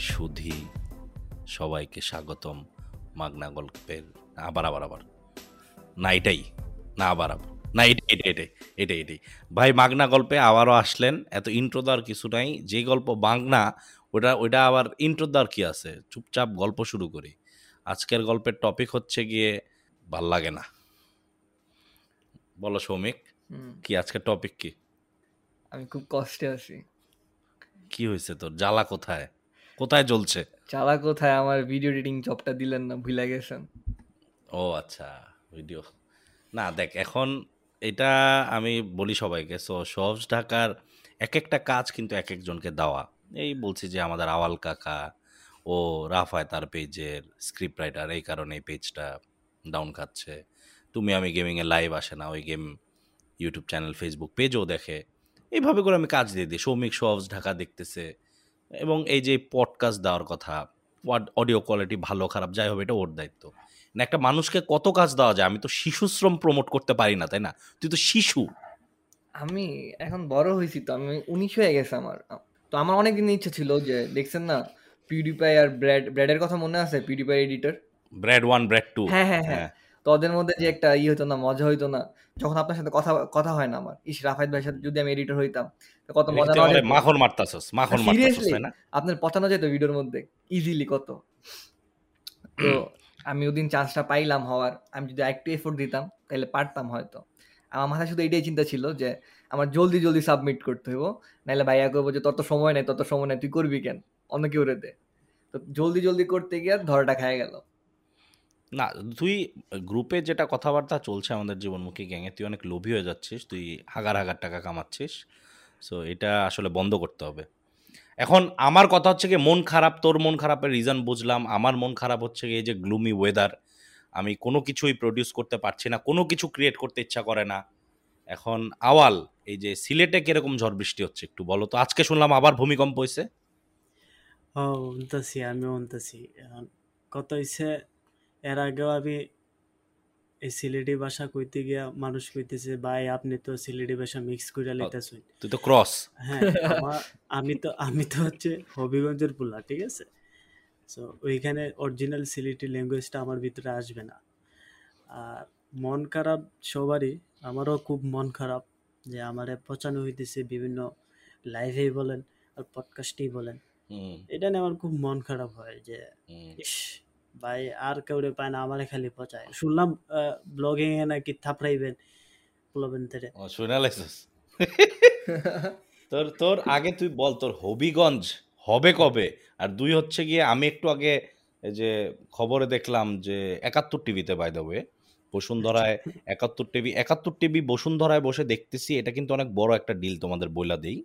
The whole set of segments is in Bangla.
সুধি। সবাইকে স্বাগতম মাগনা গল্পের আবার আবার আবার। না এটাই। না আবার আবার। না এটা এটা এটাই এটাই এটাই। ভাই মাগনা গল্পে আবারও আসলেন। এত ইন্ট্রো দেওয়ার কিছু নাই। যে গল্প বাংনা ওটা ওইটা আবার ইন্ট্রো দেওয়ার কি আছে? চুপচাপ গল্প শুরু করি। আজকের গল্পের টপিক হচ্ছে গিয়ে ভালো লাগে না। বলো সৌমিক কি আজকের টপিক কি? আমি খুব কষ্টে আছি। কি হয়েছে তোর? জ্বালা কোথায়? কোথায় জ্বলছে? চালা কোথায়? আমার ভিডিও এডিটিং জবটা দিলেন না ভুলে গেছেন। ও আচ্ছা ভিডিও না দেখ এখন এটা আমি বলি সবাইকে সো সহজ ঢাকার এক একটা কাজ কিন্তু এক একজনকে দেওয়া। এই বলছি যে আমাদের আওয়াল কাকা ও রাফায় তার পেজের স্ক্রিপ্ট রাইটার এই কারণে এই পেজটা ডাউন খাচ্ছে। তুমি আমি গেমিংয়ে লাইভ আসে না ওই গেম ইউটিউব চ্যানেল ফেসবুক পেজও দেখে। এইভাবে করে আমি কাজ দিয়ে দিই। সৌমিক সহজ ঢাকা দেখতেছে। এবং এই যে পডকাস্ট দেওয়ার কথা অডিও কোয়ালিটি ভালো খারাপ যাই হবে এটা ওর দায়িত্ব। না একটা মানুষকে কত কাজ দেওয়া যায়? আমি তো শিশু শ্রম প্রমোট করতে পারি না তাই না? তুই তো শিশু। আমি এখন বড় হয়েছি তো আমি উনিশ হয়ে গেছে আমার। তো আমার অনেক দিন ইচ্ছা ছিল যে দেখছেন না পিউডিপাই আর ব্র্যাড ব্র্যাডের কথা মনে আছে? PewDiePie editor Brad one Brad two হ্যাঁ হ্যাঁ। হ্যাঁ। তো ওদের মধ্যে যে একটা ই হতো না মজা হইতো না। যখন আপনার সাথে কথা কথা হয় না আমার ইস রাফায়েত ভাইয়ের সাথে যদি আমি এডিটর হইতাম কত মজা মাখন মারতাছস মাখন মারতাছস তাই না? আপনার পচানো যেত ভিডিওর মধ্যে ইজিলি কত। তো আমি ওদিন চান্সটা পাইলাম হওয়ার আমি যদি একটু এফোর্ট দিতাম তাহলে পারতাম হয়তো। আমার মাথায় শুধু এটাই চিন্তা ছিল যে আমার জলদি জলদি সাবমিট করতে হইব নাহলে ভাইয়া করব যে তত সময় নেই তত সময় নেই তুই করবি কেন? অন্য কেউ রে দে। তো জলদি জলদি করতে গিয়ে ধরাটা খায় গেল। না, তুই গ্রুপে যেটা কথাবার্তা চলছে আমাদের জীবনমুখী গ্যাংয়ে তুই অনেক লোভী হয়ে যাচ্ছিস, তুই হাগার হাগার টাকা কামাচ্ছিস সো এটা আসলে বন্ধ করতে হবে। এখন আমার কথা হচ্ছে কি মন খারাপ, তোর মন খারাপের রিজন বুঝলাম, আমার মন খারাপ হচ্ছে এই যে গ্লুমি ওয়েদার আমি কোনো কিছুই প্রডিউস করতে পারছি না, কোনো কিছু ক্রিয়েট করতে ইচ্ছা করে না। এখন আওয়াল, এই যে সিলেটে কীরকম ঝড় বৃষ্টি হচ্ছে একটু বলো তো, আজকে শুনলাম আবার ভূমিকম্প হয়েছে ও আমি উনতাছি কত হইছে? এর আগেও আমি এই সিলেটি ভাষা কইতে গিয়া মানুষ কইতেছে ভাই আপনি তো সিলেটি ভাষা মিক্স করে লইতেছেন। তুই তো ক্রস হ্যাঁ আমি তো আমি তো হচ্ছে হবিগঞ্জের পোলা ঠিক আছে? সো ওইখানে অরিজিনাল সিলেটি ল্যাঙ্গুয়েজটা আমার ভিতরে আসবে না। আর মন খারাপ সবারই আমারও খুব মন খারাপ যে আমারে পচানো হইতেছে বিভিন্ন লাইভেই বলেন আর পডকাস্টেই বলেন। এটা নিয়ে আমার খুব মন খারাপ হয় যে ভাই আর কেউরে পায় না, আমারে খালি পচায়। শুনলাম ব্লগিং এ নাকি থাপড়াইবেন বলবেন তেরে ও, শুনে লাইছিস তোর তোর আগে তুই বল, তোর হবিগঞ্জ হবে কবে? আর দুই হচ্ছে গিয়ে, আমি একটু আগে যে খবরে দেখলাম যে একাত্তর টিভিতে বাই দ্য ওয়ে বসুন্ধরায় একাত্তর টিভি একাত্তর টিভি বসুন্ধরায় বসে দেখতেছি, এটা কিন্তু অনেক বড় একটা ডিল তোমাদের বইলা দেই।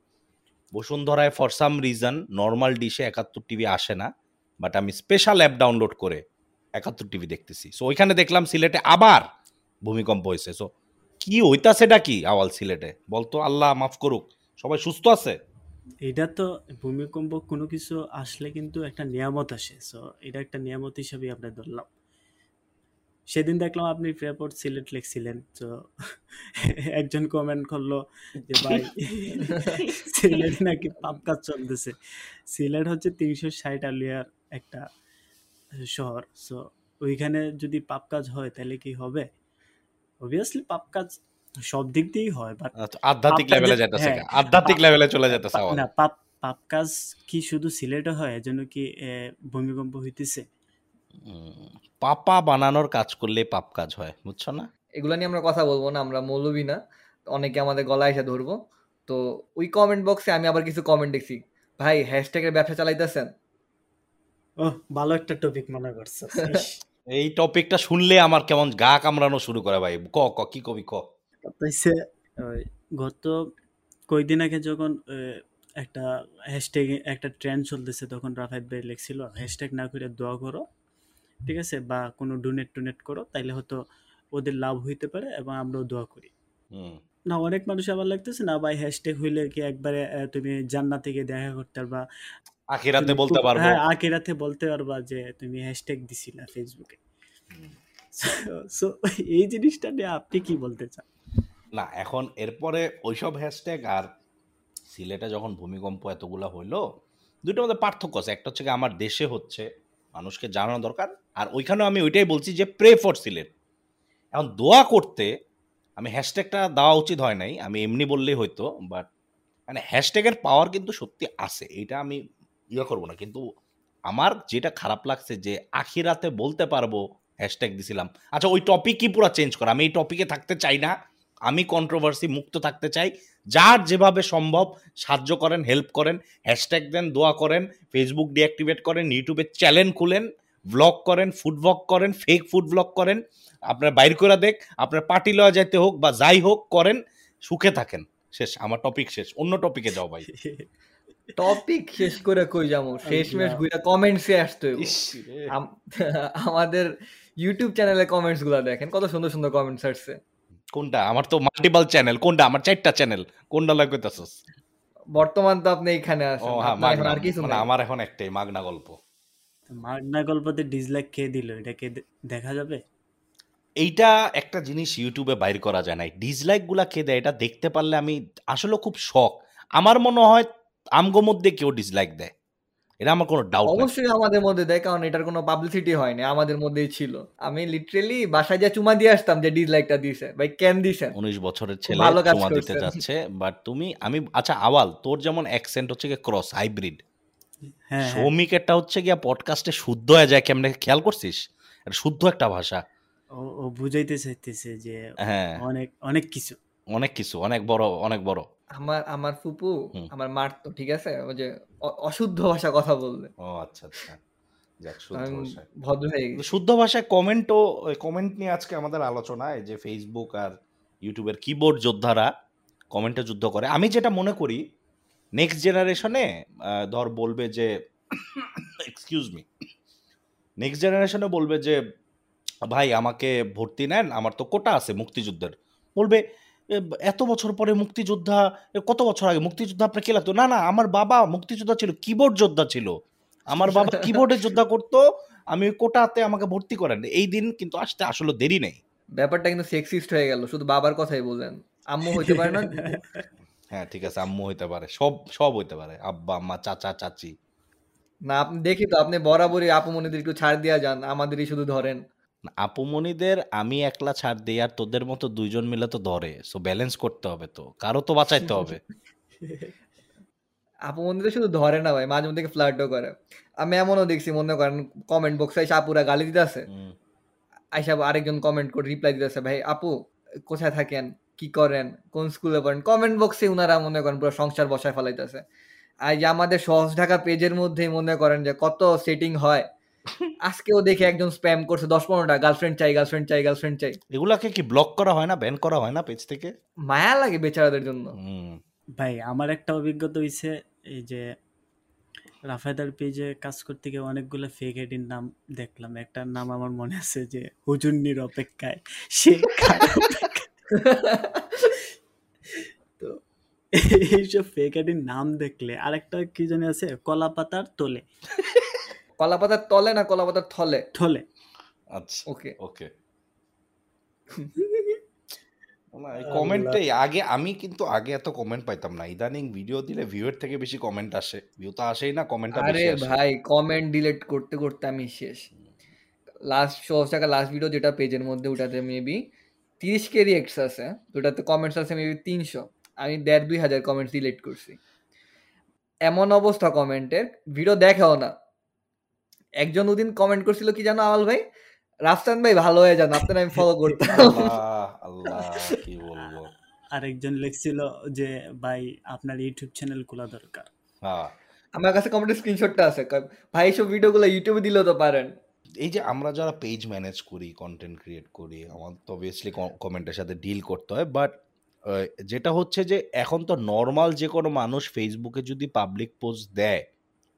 বসুন্ধরায় ফর সাম রিজন নর্মাল ডিশে একাত্তর টিভি আসে না। বাট আমি স্পেশাল অ্যাপ ডাউনলোড করে একাত্তর টিভি দেখতেছি। সো ওইখানে দেখলাম সিলেটে আবার ভূমিকম্প হয়েছে। সো কি হইতাছেটা কি আওয়াল সিলেটে? বলতো আল্লাহ মাফ করুক, সবাই সুস্থ আছে? এটা তো ভূমিকম্প কোনো কিছু আসলে কিন্তু একটা নিয়ামত আসে। সো এটা একটা নিয়ামত হিসাবে আমরা ধরলাম। সেদিন দেখলাম আপনি প্রেপোর্ট সিলেট লিখছিলেন। তো একজন কমেন্ট করল যে, ভাই, সিলেট নাকি পাপ কাজ চলতেছে। সিলেট হচ্ছে তিনশো ষাট আলিয়ার একটা শহর। সো ওইখানে যদি পাপ কাজ হয় তাহলে কি হবে? অবভিয়াসলি পাপ কাজ সব দিক দিয়েই হয় বাট আধ্যাত্মিক লেভেলে যেতেছে হ্যাঁ। আধ্যাত্মিক লেভেলে চলে যেতেছে না পাপ পাপ কাজ কি শুধু সিলেটে হয় এজন্য কি ভূমিকম্প হইতেছে? পাপা বানানোর কাজ করলে পাপ কাজ হয় বুঝছ না? এগুলা নিয়ে আমরা কথা বলব না আমরা মৌলবি না। অনেকে আমাদের গলায় এসে ধরবো। তো ওই কমেন্ট বক্সে আমি আবার কিছু কমেন্ট দেখছি। ভাই হ্যাশট্যাগের ব্যবসা চালাইতেছেন? ভালো একটা টপিক মনে করছ। এই টপিকটা শুনলে আমার কেমন গা কামড়ানো শুরু করে ভাই। ক ক কি কবি ক? ওই গত কয়েকদিন আগে যখন একটা হ্যাশট্যাগ একটা ট্রেন্ড চলতেছে তখন রাফায়েত ভাই লিখছিল হ্যাশট্যাগ না করে দোয়া করো ঠিক আছে? বা কোনো ডোনেট টোনেট করো তাইলে হয়তো ওদের লাভ হইতে পারে এবং আমরাও দোয়া করি। না অনেক মানুষ আবার লাগতেছে না ভাই হ্যাশট্যাগ হইলে কি একবারে তুমি জান্নাত থেকে দেখা করতে পারবা? আখিরাতে বলতে পারব। হ্যাঁ আখিরাতে বলতে পারবা যে তুমি হ্যাশট্যাগ দিছিলা ফেসবুকে সো এই জিনিসটা নিয়ে আপনি কি বলতে চান? না এখন এরপরে ওইসব হ্যাশট্যাগ আর সিলেটে যখন ভূমিকম্প এতগুলা হইল দুটোর মধ্যে পার্থক্য আছে। একটা হচ্ছে কি আমার দেশে হচ্ছে মানুষকে জানানো দরকার। আর ওইখানেও আমি ওইটাই বলছি যে প্রে ফর সিলেট। এখন দোয়া করতে আমি হ্যাশট্যাগটা দেওয়া উচিত হয় নাই। আমি এমনি বললেই হয়তো বাট মানে হ্যাশট্যাগের পাওয়ার কিন্তু সত্যি আছে। এটা আমি ইয়ে করব না। কিন্তু আমার যেটা খারাপ লাগছে যে, আখিরাতে বলতে পারব হ্যাশট্যাগ দিছিলাম। আচ্ছা ওই টপিক কি পুরো চেঞ্জ করা। আমি এই টপিকে থাকতে চাই না। আমি কন্ট্রোভার্সি মুক্ত থাকতে চাই। যার যেভাবে সম্ভব সাহায্য করেন হেল্প করেন হ্যাশট্যাগ দেন, দোয়া করেন ফেসবুক ডিঅ্যাক্টিভেট করেন ইউটিউবে চ্যানেল খুলেন ব্লগ করেন ফুড ব্লগ করেন ফেক ফুড ব্লগ করেন, আপনার বাইর করে দেখ, আপনার পার্টি লওয়া যাইতে হোক বা যাই হোক করেন, সুখে থাকেন। শেষ, আমার টপিক শেষ। অন্য টপিকে যাও ভাই। টপিক শেষ করে কই যাব? শেষ মেশ গুইরা কমেন্টসে আসতে আমাদের ইউটিউব চ্যানেলে কমেন্টসগুলা দেখেন কত সুন্দর সুন্দর কমেন্টস আসছে। কোনটা? আমার তো মাল্টিপল চ্যানেল কোনটা? আমার চারটা চ্যানেল কোনটা লাগবে তাছস বর্তমান তো আপনি এখানে আছেন হ্যাঁ আর কিছু মানে নাই। আমার এখন একটাই মাগনা গল্প। মাগনা গল্পতে ডিসলাইক কে দিল? এটা কে দেখা যাবে? এইটা একটা জিনিস ইউটিউবে বাইর করা যায় না ডিসলাইকগুলা কে দেয় এটা দেখতে পারলে আমি আসলে খুব শখ আমার মনে হয় আমগো মধ্যে কেউ ডিসলাইক দেয়। এটা আমার কোনো ডাউট অবশ্যই আমাদের মধ্যে দেয় কারণ এটার কোনো পাবলিসিটি হয়নি আমাদের মধ্যেই ছিল। আমি লিটারেলি বাসায় যা চুমা দিয়ে আসতাম যে ডিসলাইকটা দিছে ভাই কেন দিছেন? উনিশ বছরের ছেলে চুমা দিতে যাচ্ছে বাট তুমি আমি আচ্ছা আওয়াল তোর যেমন অ্যাকসেন্ট হচ্ছে গিয়ে ক্রস হাইব্রিড হ্যাঁ হ্যাঁ। সৌমিকেরটা হচ্ছে গিয়া পডকাস্টে শুদ্ধ হয়ে যায় কেমনে খেয়াল করছিস? শুদ্ধ একটা ভাষা। ও ও বুঝাইতে চাইতেছে যে হ্যাঁ। অনেক অনেক কিছু। অনেক কিছু অনেক বড় অনেক বড়। আমার আমার ফুপু আমার মার তো ঠিক আছে? ওই যে অশুদ্ধ ভাষা কথা বললে। ও আচ্ছা আচ্ছা। যাক শুদ্ধ ভাষায়। ভদ্র হয়ে গেছি। শুদ্ধ ভাষায় কমেন্টও কমেন্ট নিয়ে আজকে আমাদের আলোচনা এই যে ফেসবুক আর ইউটিউবের কিবোর্ড যোদ্ধারা কমেন্টে যুদ্ধ করে। আমি যেটা মনে করি নেক্সট জেনারেশনে ধর বলবে যে এক্সকিউজ মি নেক্সট জেনারেশনে বলবে যে ভাই আমাকে ভর্তি নেন আমার তো কোটা আছে মুক্তিযুদ্ধের। বলবে "এ, এত বছর পরে মুক্তিযোদ্ধা কত বছর আগে মুক্তিযোদ্ধা আপনার কে লাগতো? না না আমার বাবা মুক্তিযোদ্ধা ছিল কিবোর্ড যোদ্ধা ছিল। আমার বাবা কিবোর্ডে যোদ্ধা করতো আমি কোটাতে আমাকে ভর্তি করেন। এই দিন কিন্তু আসতে আসলে দেরি নেই। ব্যাপারটা কিন্তু সেক্সিস্ট হয়ে গেল শুধু বাবার কথাই বললেন। আম্মু হইতে পারে না? হ্যাঁ ঠিক আছে আম্মু হইতে পারে সব সব হইতে পারে আব্বা আম্মা চাচা চাচি। না আপনি দেখি তো আপনি বরাবরই আপু মনিদের একটু ছাড় দিয়া যান আমাদেরই শুধু ধরেন। আপুমনিদের আমি একলা ছাড় দিই আর তোদের মতো দুইজন মিলে তো ধরে সো ব্যালেন্স করতে হবে তো কারও তো বাঁচাইতে হবে। আপু মনিদের শুধু ধরে না ভাই মাঝে মধ্যে ফ্লার্টও করে। আমি এমনও দেখছি মনে করেন কমেন্ট বক্সে এসে আপুরা গালি দিতেছে। আইসা আরেকজন কমেন্ট করে রিপ্লাই দিতেছে ভাই আপু কোথায় থাকেন? কি করেন? কোন স্কুলে পড়েন? কমেন্ট বক্সে উনারা মনে করেন পুরো সংসার বসায় ফেলাইতেছে। আর যে আমাদের সহজ ঢাকা পেজের মধ্যেই মনে করেন যে কত সেটিং হয় আজকেও দেখে একজন স্প্যাম করছে দশ পনেরোটা গার্লফ্রেন্ড চাই গার্লফ্রেন্ড চাই গার্লফ্রেন্ড চাই। এগুলাকে কি ব্লক করা হয় না ব্যান করা হয় না পেজ থেকে? মায়া লাগে বেচারাদের জন্য। ভাই আমার একটা অভিজ্ঞতা হইছে এই যে রাফায়দার পেজে কাজ করতে গিয়ে অনেকগুলো ফেক আইডির নাম দেখলাম। একটা নাম আমার মনে আছে যে হুজুন্নির অপেক্ষায়। সে? তো এইসব ফেক আইডির নাম দেখলে আরেকটা কি জানি আছে কলা পাতার তোলে। কলা পাতার তলে না কলাপাতার থলে? থলে। আচ্ছা ওকে ওকে কমেন্টে আগে আমি কিন্তু আগে এত কমেন্ট পাইতাম না। ইদানিং ভিডিও দিলে ভিউয়ের থেকে বেশি কমেন্ট আসে। ভিউ তো আসেই না কমেন্টটা আরে ভাই কমেন্ট ডিলিট করতে করতে আমি শেষ। লাস্ট সহজ টাকা লাস্ট ভিডিও যেটা পেজের মধ্যে ওটাতে মেবি তিরিশ কে রিয়েক্টস আছে। ওটাতে কমেন্টস আছে মেবি তিনশো। আমি দেড় দুই হাজার কমেন্টস ডিলিট করছি। এমন অবস্থা কমেন্টের ভিডিও দেখাও না। একজন ওদিন কমেন্ট করছিল কি জানো আওয়াল ভাই? রাফসান ভাই ভালো হয়ে যান আপনার আমি ফলো করতাম। আল্লাহ আল্লাহ কি বলব? আরেকজন লিখছিল যে ভাই আপনার ইউটিউব চ্যানেল খোলা দরকার। হ্যাঁ। আমার কাছে কমেন্টের স্ক্রিনশটটা আছে ভাই এইসব ভিডিওগুলো ইউটিউবে দিলেও তো পারেন। এই যে আমরা যারা পেজ ম্যানেজ করি কন্টেন্ট ক্রিয়েট করি আমার তো অবভিয়াসলি কমেন্টের সাথে ডিল করতে হয় বাট যেটা হচ্ছে যে এখন তো নর্মাল যে কোনো মানুষ ফেসবুকে যদি পাবলিক পোস্ট দেয়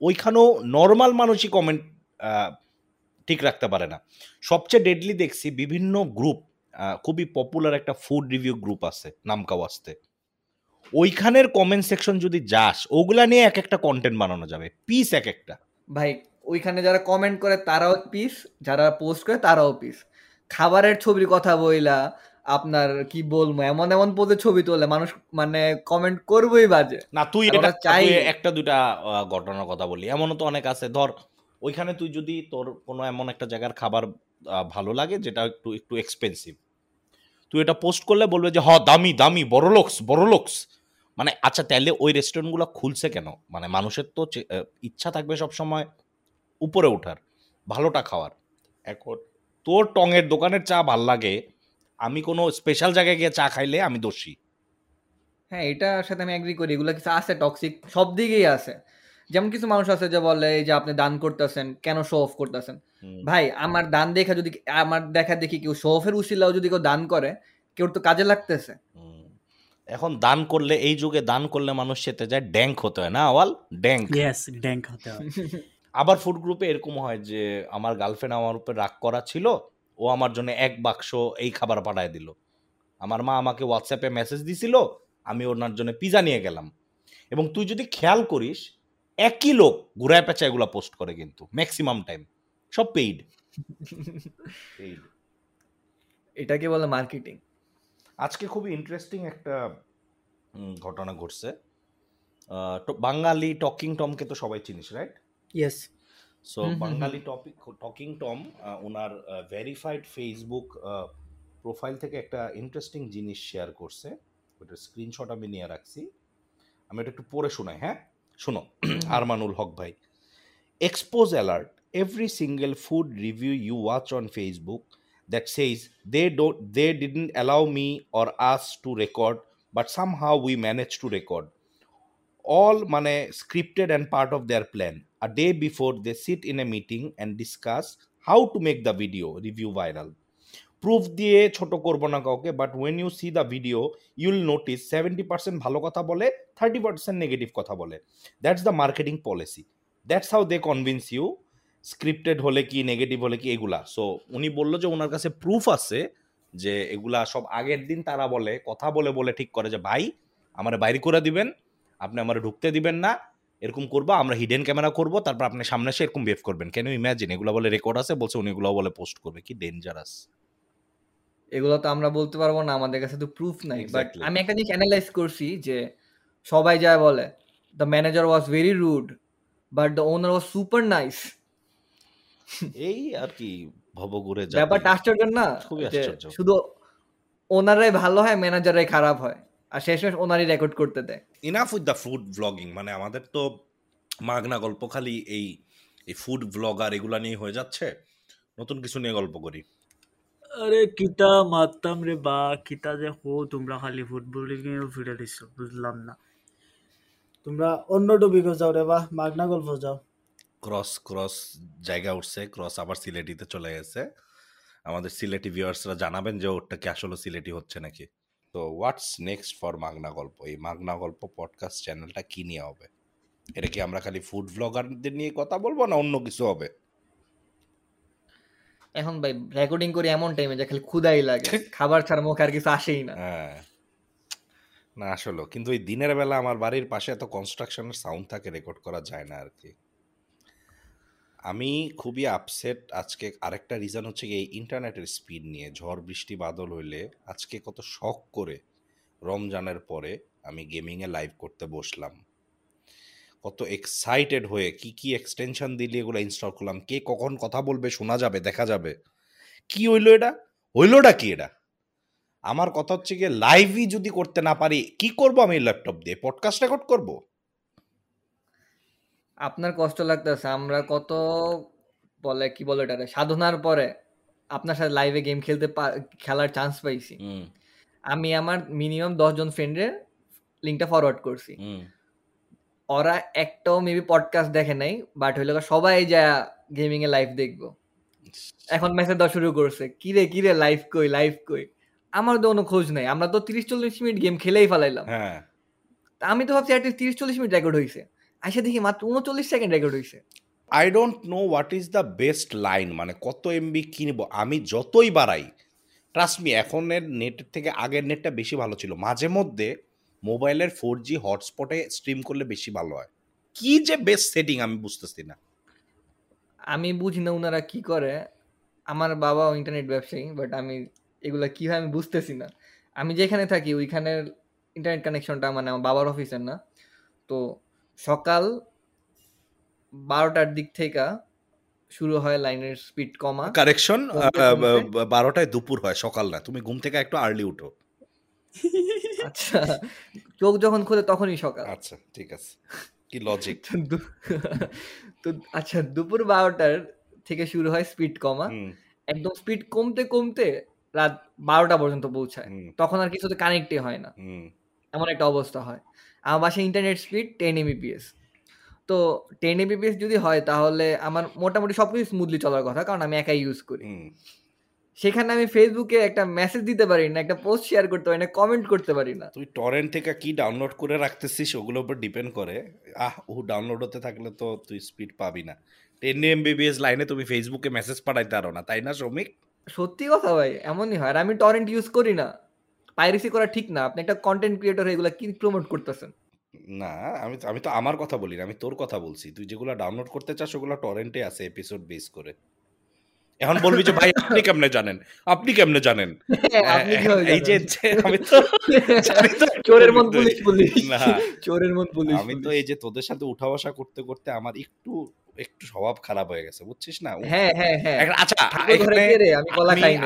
ওইখানেও নর্মাল মানুষই কমেন্ট ঠিক রাখতে পারে না। সবচেয়ে ডেডলি দেখছি বিভিন্ন গ্রুপ খুবই পপুলার একটা ফুড রিভিউ গ্রুপ আছে নামকাও আসতে ওইখানের কমেন্ট সেকশন যদি যাস ওগুলা নিয়ে এক একটা কন্টেন্ট বানানো যাবে পিস এক একটা। ভাই ওইখানে যারা কমেন্ট করে তারাও পিস যারা পোস্ট করে তারাও পিস খাবারের ছবির কথা বইলা আপনার কি বলব এমন এমন পদে ছবি তোলে মানুষ মানে কমেন্ট করবোই বাজে। না তুই এটা চাই- একটা আহ, ঘটনার কথা বলি এমনও তো অনেক আছে ধর ওইখানে তুই যদি তোর কোনো এমন একটা জায়গার খাবার ভালো লাগে যেটা একটু একটু এক্সপেন্সিভ তুই এটা পোস্ট করলে বলবে যে হ দামি দামি বড় লোকস বড় লোকস মানে আচ্ছা তাহলে ওই রেস্টুরেন্টগুলো খুলছে কেন? মানে মানুষের তো ইচ্ছা থাকবে সব সময় উপরে ওঠার, ভালোটা খাওয়ার। এখন তোর টঙের দোকানের চা ভালো লাগে, আমি কোনো স্পেশাল জায়গায় গিয়ে চা খাইলে আমি দোষী। হ্যাঁ এটার সাথে আমি এগ্রি করি। এগুলো কিছু আছে? টক্সিক সব দিকেই আছে। যেমন কিছু মানুষ আছে যে বলে এই যে আপনি দান করতেছেন কেন শো অফ করতেছেন? ভাই আমার দান দেখা যদি আমার দেখা দেখি কেউ শো অফের উশিলাও যদি কেউ দান করে কেউ তো কাজে লাগতেছে। এখন দান করলে এই যুগে দান করলে মানুষ সেতে যায় ড্যাঙ্ক হতে হয় না আওয়াল? ড্যাঙ্ক। ইয়েস ড্যাঙ্ক হতে হয়। আবার ফুড গ্রুপে এরকম হয় যে আমার গার্লফ্রেন্ড আমার উপর রাগ করা ছিল ও আমার জন্য এক বাক্স এই খাবার পাঠায় দিল। আমার মা আমাকে হোয়াটসঅ্যাপে মেসেজ দিছিল আমি ওনার জন্য পিজা নিয়ে গেলাম। এবং তুই যদি খেয়াল করিস একই লোক ঘুরায় পেঁচা এগুলো পোস্ট করে কিন্তু ম্যাক্সিমাম টাইম সব পেইড এটাকে বলে মার্কেটিং আজকে খুবই ইন্টারেস্টিং একটা ঘটনা ঘটছে। বাঙালি টকিং টমকে তো সবাই চিনিস রাইট ইয়েস সো বাঙালি topic talking Tom owner verified Facebook profile থেকে একটা ইন্টারেস্টিং জিনিস শেয়ার করছে। ওটার স্ক্রিনশট আমি নিয়ে রাখছি। আমি এটা একটু পড়ে শোনাই হ্যাঁ? শোনো আরমানুল হক ভাই expose alert every single food review you watch on facebook that says they don't they didn't allow me or us to record but somehow we managed to record all mane scripted and part of their plan a day before they sit in a meeting and discuss how to make the video review viral proof দিয়ে ছোট করব না কাউকে but when you see the video you'll notice seventy percent ভালো কথা বলে থার্টি পার্সেন্ট নেগেটিভ কথা বলে। That's the marketing policy that's how they convince you scripted হলে কি নেগেটিভ হলে কি, এগুলা। সো উনি বলল যে ওনার কাছে প্রুফ আছে যে এগুলা সব আগের দিন তারা বলে, কথা বলে বলে ঠিক করে যে, ভাই, আমার বাইরে করে দিবেন, আপনি আমার ঢুকতে দিবেন না, এরকম করব, আমরা হিডেন ক্যামেরা করব, তারপর আপনি সামনে এসে এরকম বেভ করবেন। কেন ইম্যাজিন এগুলো বলে রেকর্ড আছে, বলছে উনি এগুলো বলে পোস্ট করবে। কি ডেঞ্জারাস এগুলো তো আমরা বলতে পারব না আমাদের কাছে তো প্রুফ নাই। বাট আমি একটা জিনিস অ্যানালাইজ করছি যে সবাই যায় বলে the manager was very rude but the owner was super nice এই আর কি ভবঘুরে জাতি। ব্যাপারটা আশ্চর্য না। শুধু ওনারাই ভালো হয় ম্যানেজাররাই খারাপ হয় আর শেষমেশ ওনারই রেকর্ড করতে দেয়। Enough with the food blogging মানে আমাদের তো মাগনা গল্প খালি এই এই ফুড ব্লগার এগুলা নিয়ে হয়ে যাচ্ছে নতুন কিছু নিয়ে গল্প করি। আরে কিতা মারতাম রে বা, কিতা যে হো তোমরা খালি ফুটবল ফিরে দিছো, বুঝলাম না। তোমরা অন্য টপিকে যাও রে বা, মাগনা গল্প যাও। ক্রস ক্রস জায়গা উঠছে ক্রস আবার সিলেটিতে চলে গেছে। আমাদের সিলেটি ভিউয়ার্সরা জানাবেন যে ওরটা কি আসলে সিলেটি হচ্ছে নাকি। তো হোয়াটস নেক্সট ফর মাগনা গল্প? এই মাগনা গল্প পডকাস্ট চ্যানেলটা কি নিয়ে হবে? এটা কি আমরা খালি ফুড ব্লগারদের নিয়ে কথা বলব না অন্য কিছু হবে? এখন ভাই রেকর্ডিং করি এমন টাইমে যে খালি ক্ষুদাই লাগে। খাবার ছাড়া মুখে আর কিছু আসেই না। হ্যাঁ। না আসলে কিন্তু ওই দিনের বেলা আমার বাড়ির পাশে এত কনস্ট্রাকশনের সাউন্ড থাকে রেকর্ড করা যায় না আর কি। আমি খুবই আপসেট আজকে। আরেকটা রিজন হচ্ছে এই ইন্টারনেটের স্পিড নিয়ে ঝড় বৃষ্টি বাদল হইলে আজকে কত শখ করে। রমজানের পরে আমি গেমিংয়ে লাইভ করতে বসলাম। কত এক্সাইটেড হয়ে কি কি এক্সটেনশন দিলি এগুলো ইনস্টল করলাম কে কখন কথা বলবে শোনা যাবে দেখা যাবে। কি হইল এটা? হইলোটা কি এটা? আমার কথা হচ্ছে গিয়ে লাইভই যদি করতে না পারি কি করব আমি ল্যাপটপ দিয়ে? পডকাস্ট রেকর্ড করব? আপনার কষ্ট লাগতেছে আমরা কত বলে কি বলে এটা সাধনার পরে আপনার সাথে লাইভে গেম খেলতে খেলার চান্স পাইছি। আমি আমার মিনিমাম দশজন ফ্রেন্ডের লিঙ্কটা ফরওয়ার্ড করছি। ওরা একটাও মেবি পডকাস্ট দেখে নাই বাট হইল সবাই যা গেমিং এ লাইভ দেখব। এখন মেসেজ দেওয়া শুরু করছে কিরে কিরে লাইভ কই লাইভ কই? আমার তো কোনো খোঁজ নাই আমরা তো তিরিশ চল্লিশ মিনিট গেম খেলেই ফেলাইলাম। হ্যাঁ। তা আমি তো ভাবছি অ্যাটলিস্ট তিরিশ চল্লিশ মিনিট রেকর্ড হয়েছে আইসা দেখি মাত্র উনচল্লিশ সেকেন্ড রেকর্ড হয়েছে I don't know what is the best line মানে কত এমবি কিনবো আমি যতই বাড়াই ট্রাস্ট মি এখনের নেটের থেকে আগের নেটটা বেশি ভালো ছিল। মাঝে মধ্যে মোবাইলের ফোর জি হটস্পটে স্ট্রিম করলে বেশি ভালো হয়। কি যে বেস্ট সেটিং আমি বুঝতেছি না। আমি বুঝি না ওনারা কি করে। আমার বাবা ইন্টারনেট ব্যবসায়ী বাট আমি এগুলা কি হয় আমি বুঝতেছি না। আমি যেখানে থাকি ওইখানের ইন্টারনেট কানেকশনটা মানে আমার বাবার অফিসের না। তো সকাল বারোটার দিক থেকে শুরু হয় লাইনের স্পিড কমা। কারেকশন বারোটায় দুপুর হয় সকাল না। তুমি ঘুম থেকে একটু আর্লি উঠো। আচ্ছা। চোখ যখন খোলে তখনই সকাল। আচ্ছা ঠিক আছে। কি লজিক তো আচ্ছা দুপুর বারোটার থেকে শুরু হয় স্পিড কমা। একদম স্পিড কমতে কমতে রাত বারোটা পর্যন্ত পৌঁছায়। তখন আর কিছুতে কানেক্টই হয় না। এমন একটা অবস্থা হয়। আমার বাসায় ইন্টারনেট স্পিড টেন এমবিপিএস তো টেন এমবিপিএস যদি হয় তাহলে আমার মোটামুটি সব কিছু স্মুথলি চলার কথা কারণ আমি একাই ইউজ করি। সেখানে আমি ফেসবুকে একটা মেসেজ দিতে পারি না একটা পোস্ট শেয়ার করতে পারি না কমেন্ট করতে পারি না। তুই টরেন্ট থেকে কি ডাউনলোড করে রাখতেছিস ওগুলোর উপর ডিপেন্ড করে। আহ ও ডাউনলোড হতে থাকলে তো তুই স্পিড পাবি না। টেন এমবিবিএস লাইনে তুমি ফেসবুকে মেসেজ পাঠাইতে পারো না তাই না শ্রমিক? সত্যি কথা ভাই এমনই হয়। আর আমি টরেন্ট ইউজ করি না। পাইরেসি করা ঠিক না। আপনি একটা কন্টেন্ট ক্রিয়েটর এগুলা কি প্রমোট করতেছেন? না আমি আমি তো আমার কথা বলি না আমি তোর কথা বলছি। তুই যেগুলো ডাউনলোড করতে চাস ওগুলো টরেন্টে আছে এপিসোড বেস করে। এখন বলবি যে ভাই আপনি কেমনে জানেন? আপনি কেমনে জানেন? আপনি এই যে আমি তো চোরের মন পুলিশ পুলিশ। চোরের মন পুলিশ আমি তো এই যে তোদের সাথে উঠা বসা করতে করতে আমার একটু একটু স্বভাব খারাপ হয়ে গেছে বুঝছিস না? হ্যাঁ হ্যাঁ হ্যাঁ। আচ্ছা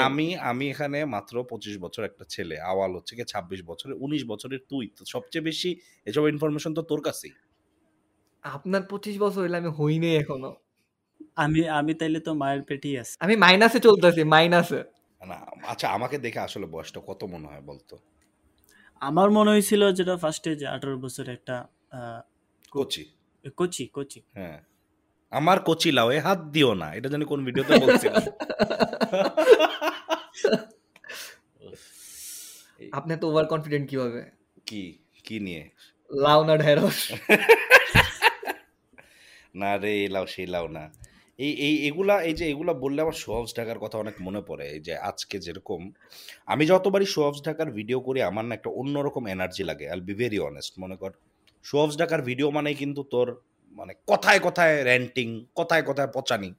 আমি আমি এখানে মাত্র পঁচিশ বছর একটা ছেলে আওয়াল হচ্ছে কি ছাব্বিশ বছরের উনিশ বছরের তুই। তো সবচেয়ে বেশি এসব ইনফরমেশন তো তোর কাছেই। আপনার পঁচিশ বছর হইলে আমি হই নাই এখনও। আমি আমি তাইলে তো মায়ের পেটেই আছি। আমি মাইনাসে চলতেছি মাইনাসে। না আচ্ছা আমাকে দেখে আসলে বয়সটা কত মনে হয় বলতো? আমার মনে হয়েছিল যেটা ফার্স্টে যে আঠারো বছর একটা আহ, কোচি। কোচি কোচি। হ্যাঁ। আমার কোচি লাও এ হাত দিও না এটা জানি কোন ভিডিওতে বলছিলাম আপনি তো ওভার কনফিডেন্ট কীভাবে? কি কি নিয়ে? লাউ না ঢেঁড়স। না রে লাও সেই লাও না। এই এই এগুলা এই যে এগুলা বললে আমার সোহাবস ঢাকার কথা অনেক মনে পড়ে এই যে আজকে যেরকম আমি যতবারই সোহাবস ঢাকার ভিডিও করি আমার না একটা অন্যরকম এনার্জি লাগে আল বি ভেরি অনেস্ট মনে কর। সোহাবস ঢাকার ভিডিও মানেই কিন্তু তোর মানে কথায় কথায় র্যান্টিং কথায় কথায় পচানি।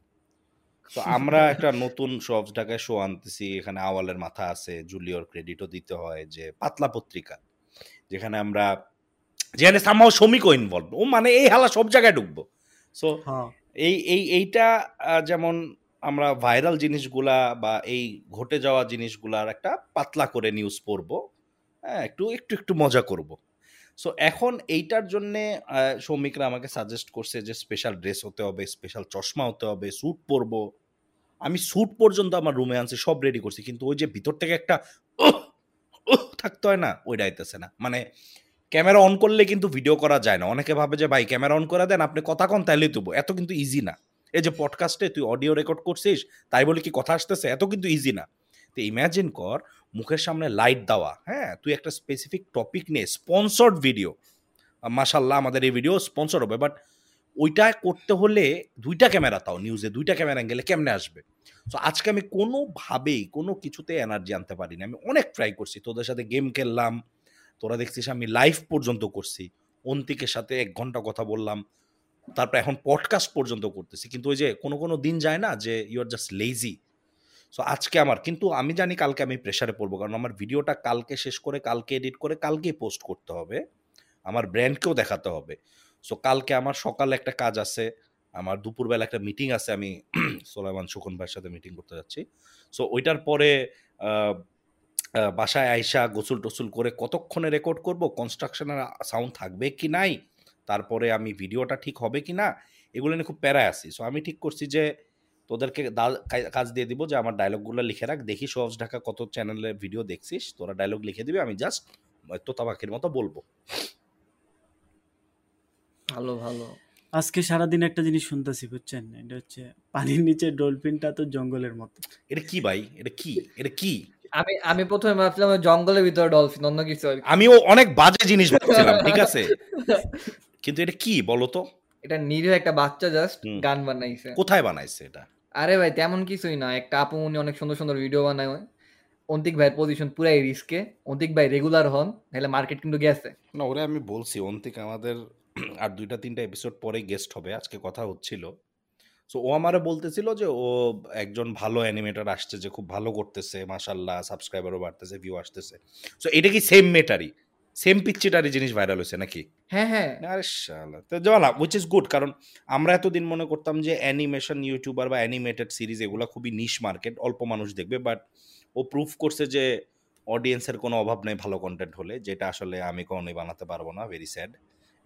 তো আমরা একটা নতুন সোহাবস ঢাকায় শো আনতেছি এখানে আওয়ালের মাথা আছে জুলিওর ক্রেডিটও দিতে হয় যে পাতলা পত্রিকা যেখানে আমরা যেখানে সামাও শ্রমিকও ইনভলভ ও মানে এই হালা সব জায়গায় ঢুকবো। সো হ্যাঁ। এই এই, এইটা যেমন আমরা ভাইরাল জিনিসগুলা বা এই ঘটে যাওয়া জিনিসগুলার একটা পাতলা করে নিউজ পড়ব হ্যাঁ একটু একটু একটু মজা করব। সো এখন এইটার জন্যে শ্রমিকরা আমাকে সাজেস্ট করছে যে স্পেশাল ড্রেস হতে হবে স্পেশাল চশমা হতে হবে স্যুট পরবো। আমি স্যুট পর্যন্ত আমার রুমে আনছি, সব রেডি করছি, কিন্তু ওই যে ভিতর থেকে একটা থাকতে হয় না, ওইটা আইতেছে না। মানে ক্যামেরা অন করলে কিন্তু ভিডিও করা যায় না। অনেকে ভাবে যে, ভাই, ক্যামেরা অন করে দেন, আপনি কথা কন তাইলেই তুবো। এত কিন্তু ইজি না। এই যে পডকাস্টে তুই অডিও রেকর্ড করছিস, তাই বলে কি কথা আসতেছে? এত কিন্তু ইজি না। তো ইম্যাজিন কর, মুখের সামনে লাইট দেওয়া হ্যাঁ? তুই একটা স্পেসিফিক টপিক নিয়ে স্পন্সর্ড ভিডিও মাশাল্লাহ আমাদের এই ভিডিও স্পন্সর হবে বাট ওইটা করতে হলে দুইটা ক্যামেরা তাও নিউজে দুইটা ক্যামেরা অ্যাঙ্গেলে কেমনে আসবে? তো আজকে আমি কোনোভাবেই কোনো কিছুতে এনার্জি আনতে পারিনি। আমি অনেক ট্রাই করছি, তোদের সাথে গেম খেললাম তোরা দেখছিস আমি লাইভ পর্যন্ত করছি। অন্তিকের সাথে এক ঘণ্টা কথা বললাম। তারপর এখন পডকাস্ট পর্যন্ত করতেছি। কিন্তু ওই যে কোনো কোনো দিন যায় না যে you are just lazy so আজকে আমার, কিন্তু আমি জানি কালকে আমি প্রেশারে পড়ব। কারণ আমার ভিডিওটা কালকে শেষ করে, কালকে এডিট করে, কালকেই পোস্ট করতে হবে। আমার ব্র্যান্ডকেও দেখাতে হবে। সো কালকে আমার সকালে একটা কাজ আছে। আমার দুপুরবেলা একটা মিটিং আছে। আমি সোলাইমান সুখন ভাইয়ের সাথে মিটিং করতে যাচ্ছি। সো ওইটার পরে বাসায় আইসা গোসল টোসল করে কতক্ষণে রেকর্ড করব? কনস্ট্রাকশনের সাউন্ড থাকবে কি নাই? তারপরে আমি ভিডিওটা ঠিক হবে কি না? এগুলো নিয়ে খুব প্যারায় আসি সো আমি ঠিক করছি যে তোদেরকে কাজ দিয়ে দিব যে আমার ডায়লগগুলো লিখে রাখ। দেখি সহজ ঢাকা কত চ্যানেলে ভিডিও দেখছিস? তোরা ডায়লগ লিখে দিবি আমি জাস্ট তোতা পাখির মতো বলব। ভালো ভালো। আজকে সারাদিন একটা জিনিস শুনতেছি বুঝছেন? এটা হচ্ছে পানির নিচে ডলফিনটা তো জঙ্গলের মতো। এটা কি ভাই? এটা কি? এটা কি? আমি আমি প্রথমে ভাবছিলাম জঙ্গলের ভিতরে ডলফিন অন্য কিছু। আমিও অনেক বাজে জিনিস ভাবছিলাম ঠিক আছে? কিন্তু এটা কি বলো তো? এটা নিরীহ একটা বাচ্চা জাস্ট গান বানাইছে। কোথায় বানাইছে এটা? আরে ভাই তেমন কিছুই না। একটা আপু উনি অনেক সুন্দর সুন্দর ভিডিও বানায় অন্তিক ভাইয়ের পজিশন পুরাই রিস্কে অন্তিক ভাই রেগুলার হন তাহলে মার্কেট কিন্তু গেছে। না ওরে আমি বলছি অন্তিক আমাদের আর দুইটা তিনটা এপিসোড পরে গেস্ট হবে। আজকে কথা হচ্ছিল। সো ও আমারে বলতেছিল যে ও একজন ভালো অ্যানিমেটর আসছে যে খুব ভালো করতেছে মাশাল্লাহ সাবস্ক্রাইবারও বাড়তেছে ভিউ আসতেছে। সো এটা কি সেম মেটারই? সেম পিকচারটারই জিনিস ভাইরাল হয়েছে নাকি? হ্যাঁ হ্যাঁ। আরে শালা তো জলা উইচ ইজ গুড কারণ আমরা এতদিন মনে করতাম যে অ্যানিমেশন ইউটিউবার বা অ্যানিমেটেড সিরিজ এগুলো খুবই নিশ মার্কেট অল্প মানুষ দেখবে বাট ও প্রুফ করছে যে অডিয়েন্সের কোনো অভাব নেই ভালো কন্টেন্ট হলে যেটা আসলে আমি কখনোই বানাতে পারব না ভেরি স্যাড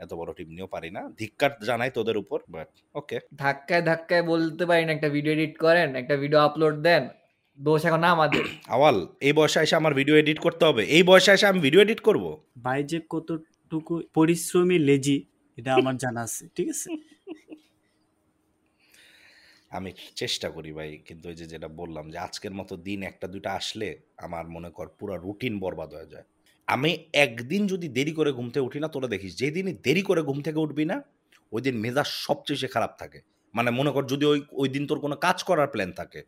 এত বড় টিম নিয়েও পারি না। ধিক্কার জানাই তোদের উপর বাট ওকে ধাক্কায় ধাক্কায় বলতে পারেন একটা ভিডিও এডিট করেন একটা ভিডিও আপলোড দেন দোষ এখন আমাদের। আওয়াল এই বয়সে এসে আমার ভিডিও এডিট করতে হবে। এই বয়সে এসে আমি ভিডিও এডিট করব? ভাই যে কতটুকু পরিশ্রমী লেজি এটা আমার জানা আছে ঠিক আছে? আমি চেষ্টা করি ভাই কিন্তু ওই যে যেটা বললাম যে আজকের মতো দিন একটা দুইটা আসলে আমার মনে কর পুরো রুটিন বরবাদ হয়ে যায়। আমি একদিন যদি দেরি করে ঘুম থেকে উঠি না তোরা দেখিস যেদিনই দেরি করে ঘুম থেকে উঠবি না ওই দিন মেজাজ সবচেয়ে বেশি খারাপ থাকে। মানে মনে কর যদি ওই ওই দিন তোর কোনো কাজ করার প্ল্যান থাকে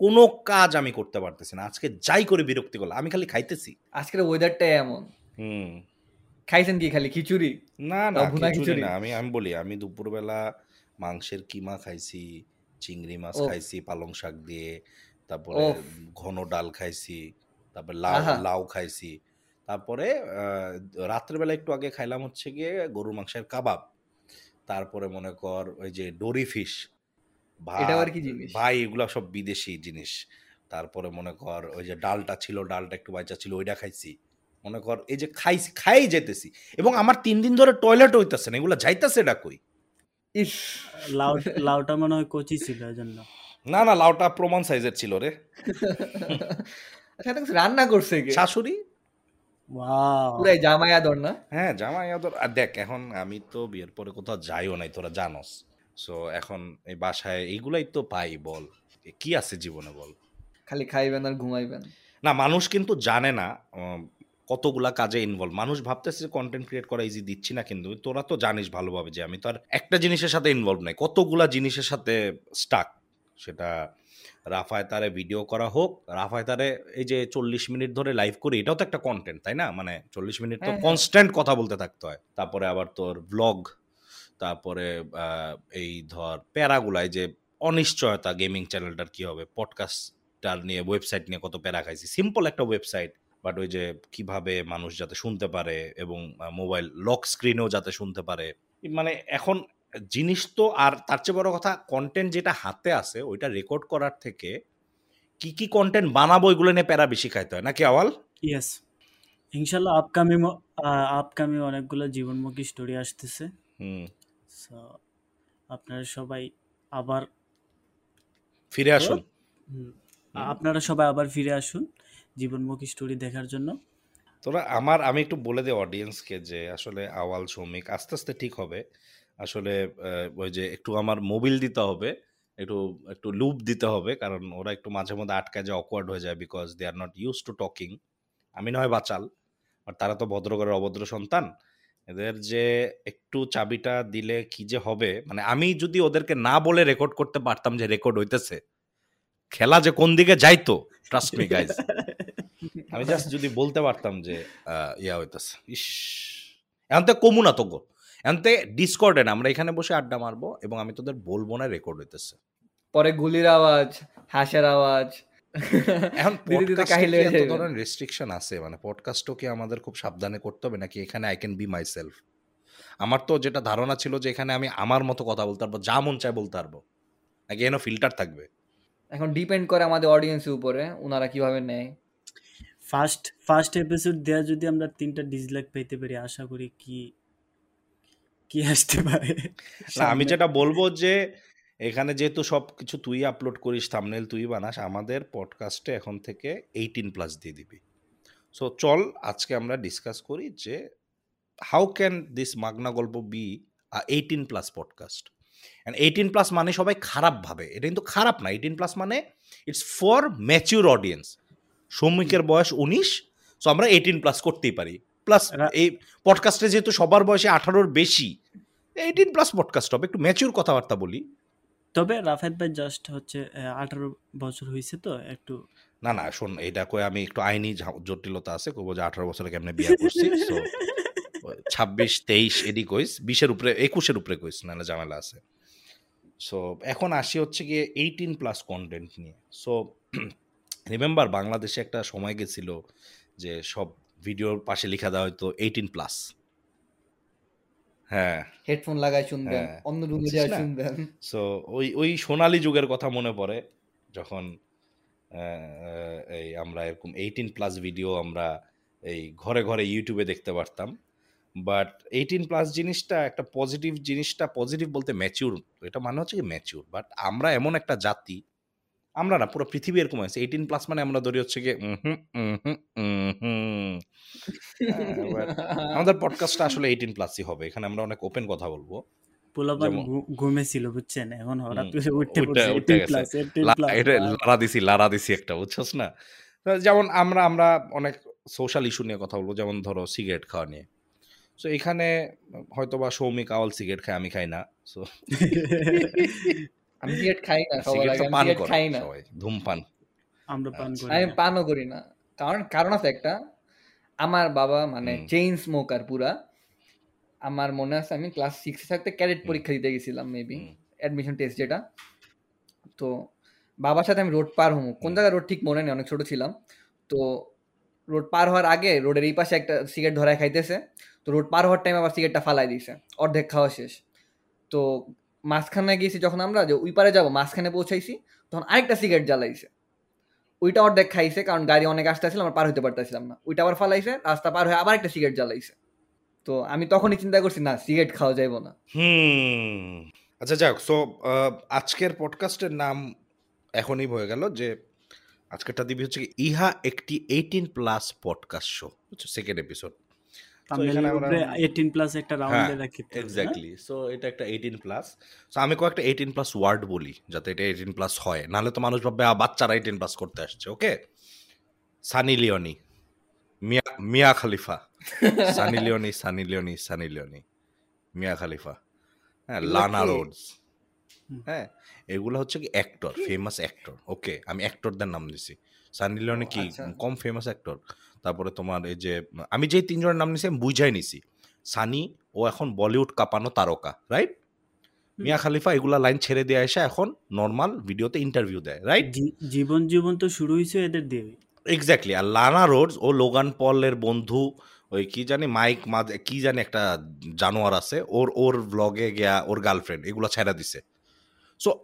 কোনো কাজ আমি করতে পারতেছি না। আজকে যাই করে বিরক্তি করলাম আমি খালি খাইতেছি। আজকের ওয়েদারটাই এমন। হুম। খাইছেন কি খালি খিচুড়ি? না না খিচুড়ি? না আমি আমি বলি আমি দুপুরবেলা মাংসের কিমা খাইছি চিংড়ি মাছ খাইছি পালং শাক দিয়ে তারপরে ঘন ডাল খাইছি তারপরে লাউ লাউ খাইছি তারপরে রাত্রেবেলা একটু আগে খাইলাম হচ্ছে গিয়ে গরুর মাংসের কাবাব। তারপরে মনে কর ওই যে ডোরি ফিশ? ভাই এগুলা সব বিদেশি জিনিস। তারপরে মনে কর ওই যে ডালটা ছিল ডালটা একটু বাইচা ছিল ওইটা খাইছি। মনে কর এই যে খাইছি খাই যেতেছি। এবং আমার তিন দিন ধরে টয়লেট হইতেছে না এগুলো যাইতাছে এটা কই? ইস লাউ লাউটা মনে হয় কচি ছিল না না লাউটা প্রমাণ সাইজের ছিল রে। আচ্ছা রান্না করছে কে? শাশুড়ি? ওয়াও পুরাই জামাই আদর না? হ্যাঁ জামাই আদর। আর দেখ এখন আমি তো বিয়ের পরে কোথাও যাইও নাই তোরা জানোস। সো এখন এই বাসায় এইগুলাই তো পাই বল। কি আছে জীবনে বল? খালি খাইবেন আর ঘুমাইবেন। না মানুষ কিন্তু জানে না কতগুলা কাজে ইনভলভ মানুষ ভাবতেছে যে কন্টেন্ট ক্রিয়েট করা ইজি দিচ্ছি না কিন্তু তোরা তো জানিস ভালোভাবে যে আমি তো আর একটা জিনিসের সাথে ইনভলভ নাই কতগুলা জিনিসের সাথে স্টাক সেটা রাফায় তারে ভিডিও করা হোক রাফায় তারে এই যে চল্লিশ মিনিট ধরে লাইভ করি এটাও তো একটা কন্টেন্ট তাই না? মানে চল্লিশ মিনিট তো হ্যাঁ, হ্যাঁ। কনস্ট্যান্ট কথা বলতে থাকতে হয়। তারপরে আবার তোর ব্লগ তারপরে এই ধর প্যারাগুলাই যে অনিশ্চয়তা গেমিং চ্যানেলটার কি হবে? পডকাস্টটার নিয়ে ওয়েবসাইট নিয়ে কত প্যারা খাইছি। সিম্পল একটা ওয়েবসাইট বাট ওই যে কীভাবে মানুষ যাতে শুনতে পারে এবং মোবাইল লক স্ক্রিনেও যাতে শুনতে পারে। মানে এখন জিনিস তো আর তার চেয়ে বড় কথা কন্টেন্ট যেটা হাতে আছে ওইটা রেকর্ড করার থেকে কি কি কন্টেন্ট বানাবো এগুলো নিয়ে প্যারা বেশি খাইতে হয়। নাকি আওয়াল? ইয়েস ইনশাল্লাহ আপকামিং আপকামিং অনেকগুলো জীবনমুখী স্টোরি আসতেছে। হুম। সো আপনারা সবাই আবার ফিরে আসুন। আপনারা সবাই আবার ফিরে আসুন জীবনমুখী স্টোরি দেখার জন্য। তোরা আমার আমি একটু বলে দিই অডিয়েন্সকে যে আসলে আওয়াল শ্রমিক আস্তে আস্তে ঠিক হবে। আসলে ওই যে একটু আমার মোবিল দিতে হবে, একটু একটু লুপ দিতে হবে, কারণ ওরা একটু মাঝে মধ্যে আটকায় যায় অকওয়ার্ড হয়ে যায় because they are not use to talking আমি নয় বাচাল আর তারা তো ভদ্রঘরের অভদ্র সন্তান। এদের যে একটু চাবিটা দিলে কি যে হবে মানে আমি যদি ওদেরকে না বলে রেকর্ড করতে পারতাম যে রেকর্ড হইতেছে, খেলা যে কোন দিকে যাইতো ট্রাস্ট মি গাইজ আমি জাস্ট যদি বলতে পারতাম যে ইয়া হইতেছে, ইস, এখন তো কমু না তো গো এখন তো ডিসকর্ডে না আমরা এখানে বসে আড্ডা মারবো এবং আমি তোদের বলব না রেকর্ড হইতেছে। পরে গুলির আওয়াজ হাসের আওয়াজ। এখন এত ধরনের রেস্ট্রিকশন আছে? মানে পডকাস্টও কি আমাদের খুব সাবধানে করতে হবে নাকি এখানে I can be myself আমার তো যেটা ধারণা ছিল যে এখানে আমি আমার মতো কথা বলতে পারব যা মন চায় বলতে পারব। নাকি এখানে ফিল্টার থাকবে? এখন ডিপেন্ড করে আমাদের অডিয়েন্সের উপরে ওনারা কীভাবে নেয়। ফার্স্ট ফার্স্ট এপিসোড দেওয়া যদি আমরা তিনটা ডিসলাইক পেতে পারি আশা করি কি কি আসতে পারে? না আমি সামনে। যেটা বলব যে এখানে যেহেতু সব কিছু তুই আপলোড করিস থামনেল তুই বানাস আমাদের পডকাস্টে এখন থেকে এইটিন প্লাস দিয়ে দিবি। সো চল আজকে আমরা ডিসকাস করি যে হাউ ক্যান দিস মাগনা গল্প be eighteen plus podcast and eighteen plus মানে সবাই খারাপ ভাবে। এটা কিন্তু খারাপ না এইটিন প্লাস মানে ইটস ফর ম্যাচিউর অডিয়েন্স সৌমিকের বয়স উনিশ সো আমরা এইটিন প্লাস করতেই পারি। প্লাস এই পডকাস্টে যেহেতু সবার বয়সে আঠারোর বেশি এইটিন প্লাস পডকাস্ট হবে একটু ম্যাচিউর কথাবার্তা বলি। তবে রাফেদ ভাই জাস্ট হচ্ছে আঠারো বছর হয়েছে তো একটু না না শোন এটা কয়ে আমি একটু আইনি জটিলতা আছে কব যে আঠারো বছরে কেমনে বিয়ে করছি ছাব্বিশ তেইশ এডি কইস বিশের উপরে একুশের উপরে কইস নাহলে ঝামেলা আছে। সো এখন আসি হচ্ছে গিয়ে এইটিন প্লাস কন্টেন্ট নিয়ে। সো রিমেম্বার বাংলাদেশে একটা সময় গেছিল যে সব ভিডিওর পাশে লেখা দেওয়া হয়তো এইটিন প্লাস হ্যাঁ। হেডফোন লাগাই শুনবেন হ্যাঁ, অন্য রুমে বুঝছিস শুনবেন। সো ওই ওই সোনালী যুগের কথা মনে পড়ে যখন এই আমরা এরকম এইটিন প্লাস ভিডিও আমরা এই ঘরে ঘরে ইউটিউবে দেখতে পারতাম। বাট এইটিন প্লাস জিনিসটা একটা পজিটিভ জিনিসটা পজিটিভ বলতে ম্যাচিউর এটা মানে হচ্ছে কি ম্যাচিউর বাট আমরা এমন একটা জাতি আমরা না পুরো পৃথিবী এরকম আছে এইটিন প্লাস মানে আমরা ধরি হচ্ছে গিয়ে আমাদের পডকাস্টটা আসলে এইটিন প্লাসই হবে। এখানে আমরা অনেক ওপেন কথা বলব। পোলাপান ঘুমেছিল বুঝছেন? এখন হঠাৎ করে উঠতে উঠে- পড়ছে উঠে 18 গেছে। প্লাস 18 লা- প্লাস এটা লারা দিছি লারা দিছি একটা বুঝছস না? যেমন আমরা আমরা অনেক সোশ্যাল ইস্যু নিয়ে কথা বলব যেমন ধরো সিগারেট খাওয়া নিয়ে। সো এখানে হয়তো বা সৌমিক আওয়াল সিগারেট খায় আমি খাই না। সো আমি সিগারেট খাই না সবার আগে আমি সিগারেট খাই না। সবাই ধূমপান আমরা পান আচ্ছা। করি আমি পানও করি না। কারণ কারণ আছে একটা আমার বাবা মানে চেইন স্মোকার পুরা আমার মনে আছে আমি ক্লাস সিক্সে থাকতে ক্যাডেট পরীক্ষা দিতে গেছিলাম মেবি অ্যাডমিশন টেস্ট যেটা। তো বাবার সাথে আমি রোড পার হব। কোন। জায়গায় রোড ঠিক মনে নেই অনেক ছোট ছিলাম। তো রোড পার হওয়ার আগে রোডের এই পাশে একটা সিগারেট ধরায় খাইতেছে। তো রোড পার হওয়ার টাইম আবার সিগারেটটা ফালাই দিয়েছে অর্ধেক খাওয়া শেষ। তো মাঝখানে গিয়েছি যখন আমরা, যে ওই পারে যাব, মাঝখানে পৌঁছাইছি, তখন আরেকটা সিগারেট জ্বালাইছে। ওইটা অর্ধেক খাইছে, কারণ গাড়ি অনেক আসতে আসছিল আমরা পার হইতে পারতেছিলাম না। ওইটা আবার ফালাইছে, রাস্তা পার হয়ে আবার একটা সিগারেট জ্বালাইছে। তো আমি তখনই চিন্তা করছি, না, সিগারেট খাওয়া যাইব না। আচ্ছা যাক সো আজকের পডকাস্টের নাম এখনই হয়ে গেল যে, আজকেরটা দিবি হচ্ছে ইহা একটি eighteen plus podcast show second episode 18 plus একটা রাউন্ডে হ্যাঁ, রাখি এক্স্যাক্টলি সো এটা একটা এইটিন প্লাস সো আমি কয়েকটা এইটিন প্লাস ওয়ার্ড বলি যাতে এটা এইটিন প্লাস হয়। নাহলে তো মানুষ ভাববে বাচ্চারা এইটিন প্লাস করতে আসছে। Okay Sunny Leonie Mia Mia Khalifa. Sunny Leone Sunny Leone Sunny Leone Mia Khalifa. হ্যাঁ লানা? রোডস। হ্যাঁ এগুলো হচ্ছে কি অ্যাক্টর ফেমাস অ্যাক্টর ওকে আমি অ্যাক্টরদের নাম দিছি। সানি লিওনি কি আচ্ছা। কম ফেমাস অ্যাক্টর তারপরে তোমার এই যে আমি যে তিনজনের নাম নিছি আমি বুঝাই নিছি। সানি ও এখন বলিউড কাঁপানো তারকা রাইট মিয়া খালিফা এগুলা লাইন ছেড়ে দিয়ে এসে এখন নর্মাল ভিডিওতে ইন্টারভিউ দেয় রাইট জীবন জীবন তো শুরু হয়েছে এদের দিয়ে। এক্স্যাক্টলি আর লানা রোডস ও লোগান পলের বন্ধু ওই কি জানি মাইক মাদ কি জানি একটা জানোয়ার আছে ওর ওর ব্লগে গিয়া ওর গার্লফ্রেন্ড এগুলো ছেড়া দিছে। সো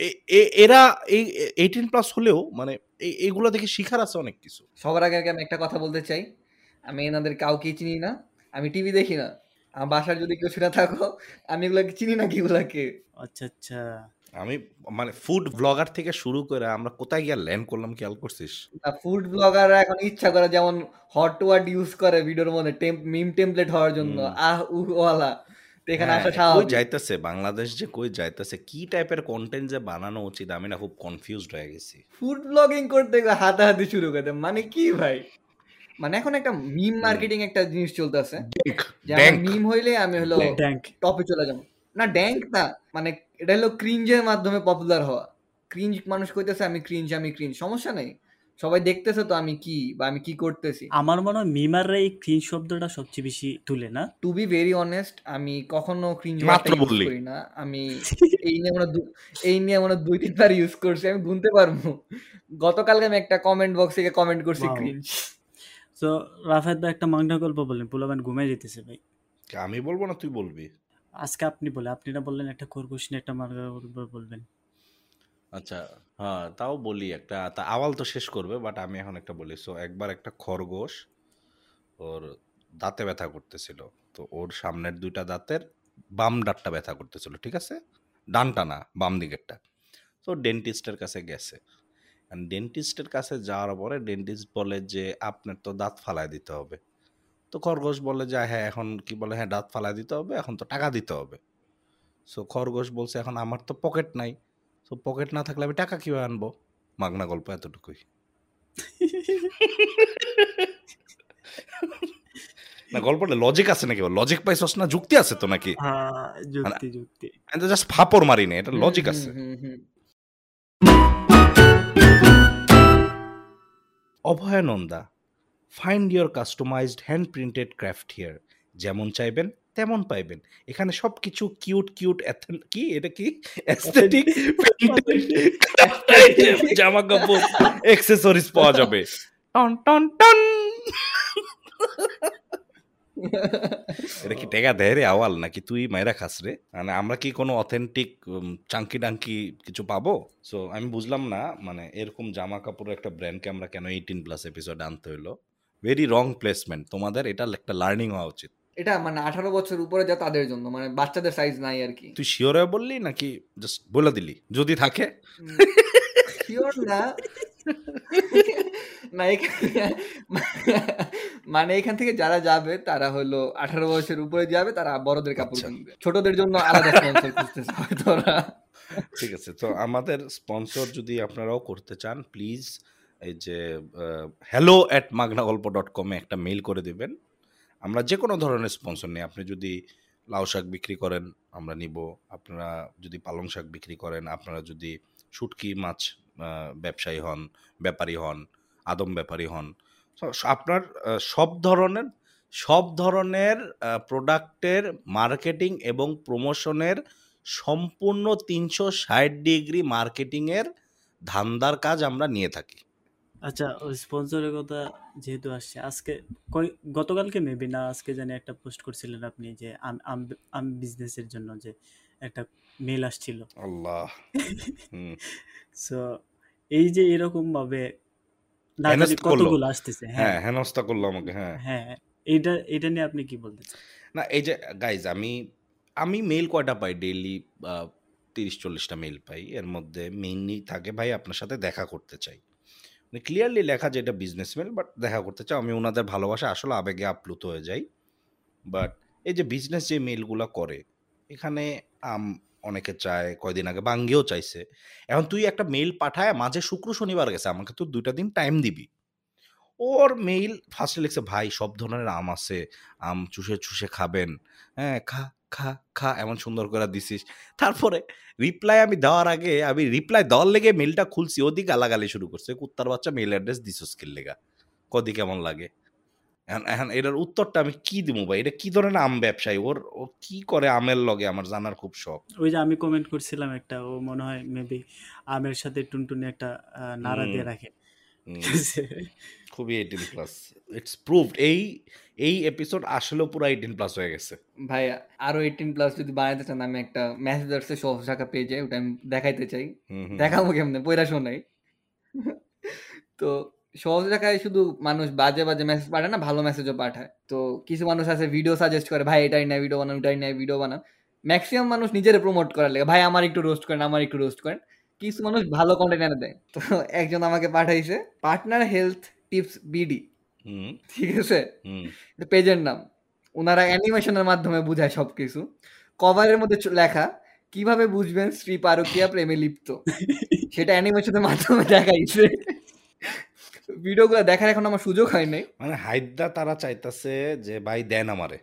এরা এই এইটিন প্লাস হলেও মানে এই- এইগুলো দেখে শিখার আছে অনেক কিছু। সবার আগে আগে আমি একটা কথা বলতে চাই। আমি এনাদের কাউকে চিনি না আমি টিভি দেখি না। আমার বাসার যদি কেউ শুনে থাকো আমি এগুলোকে চিনি না কি এগুলাকে। আচ্ছা আচ্ছা। আমি মানে ফুড ব্লগার থেকে শুরু করে আমরা কোথায় গিয়ে ল্যান্ড করলাম খেয়াল করছিস? ফুড ব্লগাররা এখন ইচ্ছা করে যেমন হট ওয়ার্ড ইউজ করে ভিডিওর মধ্যে মিম টেমপ্লেট হওয়ার জন্য। আহ উহ ওয়ালা। এখানে হ্যাঁ, আসা স্বাভাবিক। যাইতেছে? বাংলাদেশ যে কই যাইতেছে? কি টাইপের কন্টেন্ট যে বানানো উচিত? আমি না খুব কনফিউজড হয়ে গেছি। ফুড ব্লগিং করতে গিয়ে হাতাহাতি শুরু করে মানে কি ভাই? মানে এখন একটা মিম মার্কেটিং একটা জিনিস চলতেছে। মিম হইলে আমি হলো টপে চলে যাব। না ড্যাঙ্ক না। মানে এটা হলো ক্রিঞ্জের মাধ্যমে পপুলার হওয়া। ক্রিঞ্জ মানুষ কইতেছে আমি ক্রিঞ্জ আমি ক্রিঞ্জ সমস্যা নেই। সবাই দেখতেছে তো আমি কি বা আমি কি করতেছি। আমার মনে হয় মিমাররা এই ক্রিন শব্দটা সবচেয়ে বেশি তুলে না? টু বি ভেরি অনেস্ট আমি কখনো ক্রিঞ্জ মাত্র বললি। না। আমি এই নিয়ে আমরা এই নিয়ে মনে হয় দুই তিনবার ইউজ করছি আমি গুনতে পারব। গতকালকে আমি একটা কমেন্ট বক্সে কমেন্ট করছি. ক্রিঞ্জ তো রাফাত ভাই একটা মাংনা গল্প বললেন পোলাবান ঘুমাই যেতেছে ভাই। আমি বলব না তুই বলবি। আজকে আপনি বলে আপনি না বললেন একটা খরগোশ নিয়ে একটা মাংনা গল্প বলবেন। আচ্ছা হ্যাঁ তাও বলি একটা, তা আওয়াল তো শেষ করবে বাট আমি এখন একটা বলি সো একবার একটা খরগোশ ওর দাঁতে ব্যথা করতেছিল, তো ওর সামনের দুইটা দাঁতের বাম দাঁতটা ব্যথা করতেছিল, ঠিক আছে? ডানটা না, বাম দিকেরটা তো ডেন্টিস্টের কাছে গেছে ডেন্টিস্টের কাছে যাওয়ার পরে ডেন্টিস্ট বলে যে, আপনার তো দাঁত ফালায় দিতে হবে তো খরগোশ বলে যে হ্যাঁ এখন কি বলে হ্যাঁ দাঁত ফালায় দিতে হবে, এখন তো টাকা দিতে হবে সো খরগোশ বলছে, এখন আমার তো পকেট নাই তো পকেট না থাকলে আমি টাকা কীভাবে আনব? মাগনা গল্প এতটুকুই। না গল্পটা লজিক আছে নাকি? লজিক পাইছস না? যুক্তি আছে তো নাকি? হ্যাঁ যুক্তি যুক্তি। আমি তো জাস্ট ফাপড় মারি না এটা লজিক আছে। Abhayananda find your customized hand printed craft here যেমন চাইবেন তেমন পাইবেন। এখানে সবকিছু কিউট কিউট কি? এটা কি? অ্যাস্থেটিক জামা কাপড় অ্যাক্সেসরিজ পাওয়া যাবে। টন টন টন! এটা কি টেকা দেয় রে আওয়াল নাকি তুই মায়েরা খাস রে? মানে আমরা কি কোনো অথেন্টিক চাঙ্কি ডাঙ্কি কিছু পাবো? সো আমি বুঝলাম না মানে এরকম জামা কাপড়ের একটা ব্র্যান্ডকে আমরা কেন এইটিন প্লাস এপিসোড আনতে হইল? ভেরি রং প্লেসমেন্ট তোমাদের এটা একটা লার্নিং হওয়া উচিত। এটা মানে আঠারো বছর উপরে যা তাদের জন্য মানে বাচ্চাদের সাইজ নাই আর কি। তুই শিওরে বললি নাকি জাস্ট বলে দিলি? যদি থাকে। শিওর না। না মানে এখান থেকে যারা যাবে তারা হলো আঠারো বছরের উপরে যাবে তারা বড়দের কাপড় আচ্ছা। কিনবে। ছোটদের জন্য আলাদা স্পন্সর খুঁজতেছে হয়তো ওরা। ঠিক আছে তো আমাদের স্পন্সর যদি আপনারাও করতে চান প্লিজ এই যে হ্যালো অ্যাট মাগনা গল্প ডট কমে একটা মেইল করে দিবেন। আমরা যে কোনো ধরনের স্পন্সর নিই। আপনি যদি লাউ শাক বিক্রি করেন, আমরা নিব। আপনারা যদি পালং শাক বিক্রি করেন, আপনারা যদি শুটকি মাছ ব্যবসায়ী হন, ব্যাপারী হন, আদম ব্যাপারী হন আপনার সব ধরনের সব ধরনের প্রোডাক্টের মার্কেটিং এবং প্রমোশনের সম্পূর্ণ তিনশো ষাট ডিগ্রি মার্কেটিংয়ের ধান্দার কাজ আমরা নিয়ে থাকি। আচ্ছা ওই স্পন্সরের কথা যেহেতু আসছে আজকে কয়- গতকালকে মেবি না আজকে জানি একটা পোস্ট করছিলেন আপনি যে আম- আম- আম বিজনেসের জন্য যে একটা মেল আসছিল। আল্লাহ হুম। সো এই যে এরকম ভাবে না জানি হেনস্থা করল। কতগুলো আসতেছে হ্যাঁ। হ্যাঁ হেনস্থা করল আমাকে হ্যাঁ। হ্যাঁ এইটা এটা নিয়ে আপনি কি বলতে চান? না এই যে গাইজ আমি আমি মেল কয়টা পাই? ডেইলি তিরিশ চল্লিশটা মেল পাই। এর মধ্যে মেইনলি থাকে ভাই আপনার সাথে দেখা করতে চাই। ক্লিয়ারলি লেখা যে এটা বিজনেস মেল বাট দেখা করতে চাও, আমি ওনাদের ভালোবাসা আসলে আবেগে আপ্লুত হয়ে যাই। বাট এই যে বিজনেস যে মেলগুলো করে, এখানে আম অনেকে চায়, কয়দিন আগে বাঙ্গিও চাইছে। এখন তুই একটা মেইল পাঠায়, মাঝে শুক্র শনিবার গেছে, আমাকে তো দুইটা দিন টাইম দিবি। ওর মেইল ফার্স্টে লিখছে, ভাই, সব ধরনের আম আছে, আম চুষে চুষে খাবেন। হ্যাঁ খা খা খা এমন সুন্দর করে দিছিস। তারপরে রিপ্লাই আমি দেওয়ার আগে আমি রিপ্লাই দেওয়ার লেগে মেলটা খুলছি ওদিক আলাগালি শুরু করছে। কুত্তার বাচ্চা মেল অ্যাড্রেস দিছস কিল লেগা। কদি কেমন লাগে? এখন এটার উত্তরটা আমি কি দিব ভাই? এটা কি ধরনের আম ব্যবসায়ী? ওর ও কি করে আমের লগে? আমার জানার খুব শখ। ওই যে আমি কমেন্ট করছিলাম একটা ও মনে হয় মেবি আমের সাথে টুনটুনি একটা নাড়া দিয়ে রাখে। খুবই এইটিন প্লাস ইটস প্রুভড এই এই এপিসোড আসলেও পুরো এইটিন প্লাস হয়ে গেছে। ভাই আরও এইটিন প্লাস যদি বানাইতে চান আমি একটা মেসেজ আসছে সব শাখা পেজে ওটা আমি দেখাইতে চাই। দেখাবো কেমনে? শোনাই তো সহজ দেখায় শুধু মানুষ বাজে বাজে মেসেজ পাঠায় না ভালো মেসেজও পাঠায়। তো কিছু মানুষ আছে ভিডিও সাজেস্ট করে ভাই এটাই না ভিডিও বানান ওটাই না ভিডিও বানান ম্যাক্সিমাম মানুষ নিজের প্রমোট করার লাগে ভাই আমার একটু রোস্ট করেন আমার একটু রোস্ট করেন। কিছু মানুষ ভালো কন্টেন্ট এনে দেয়। তো একজন আমাকে পাঠাইছে পার্টনার হেলথ টিপস বিডি ঠিক আছে? হুম, পেজের নাম। ওনারা অ্যানিমেশনের মাধ্যমে বোঝায় সবকিছু। কভারের মধ্যে লেখা কীভাবে বুঝবেন শ্রী পারকিয়া প্রেমে লিপ্ত? সেটা অ্যানিমেশনের মাধ্যমে দেখাইছে। ভিডিওগুলো দেখার এখন আমার সুযোগ হয় নাই। মানে হাইদা তারা চাইতাছে যে ভাই দেন আমারে।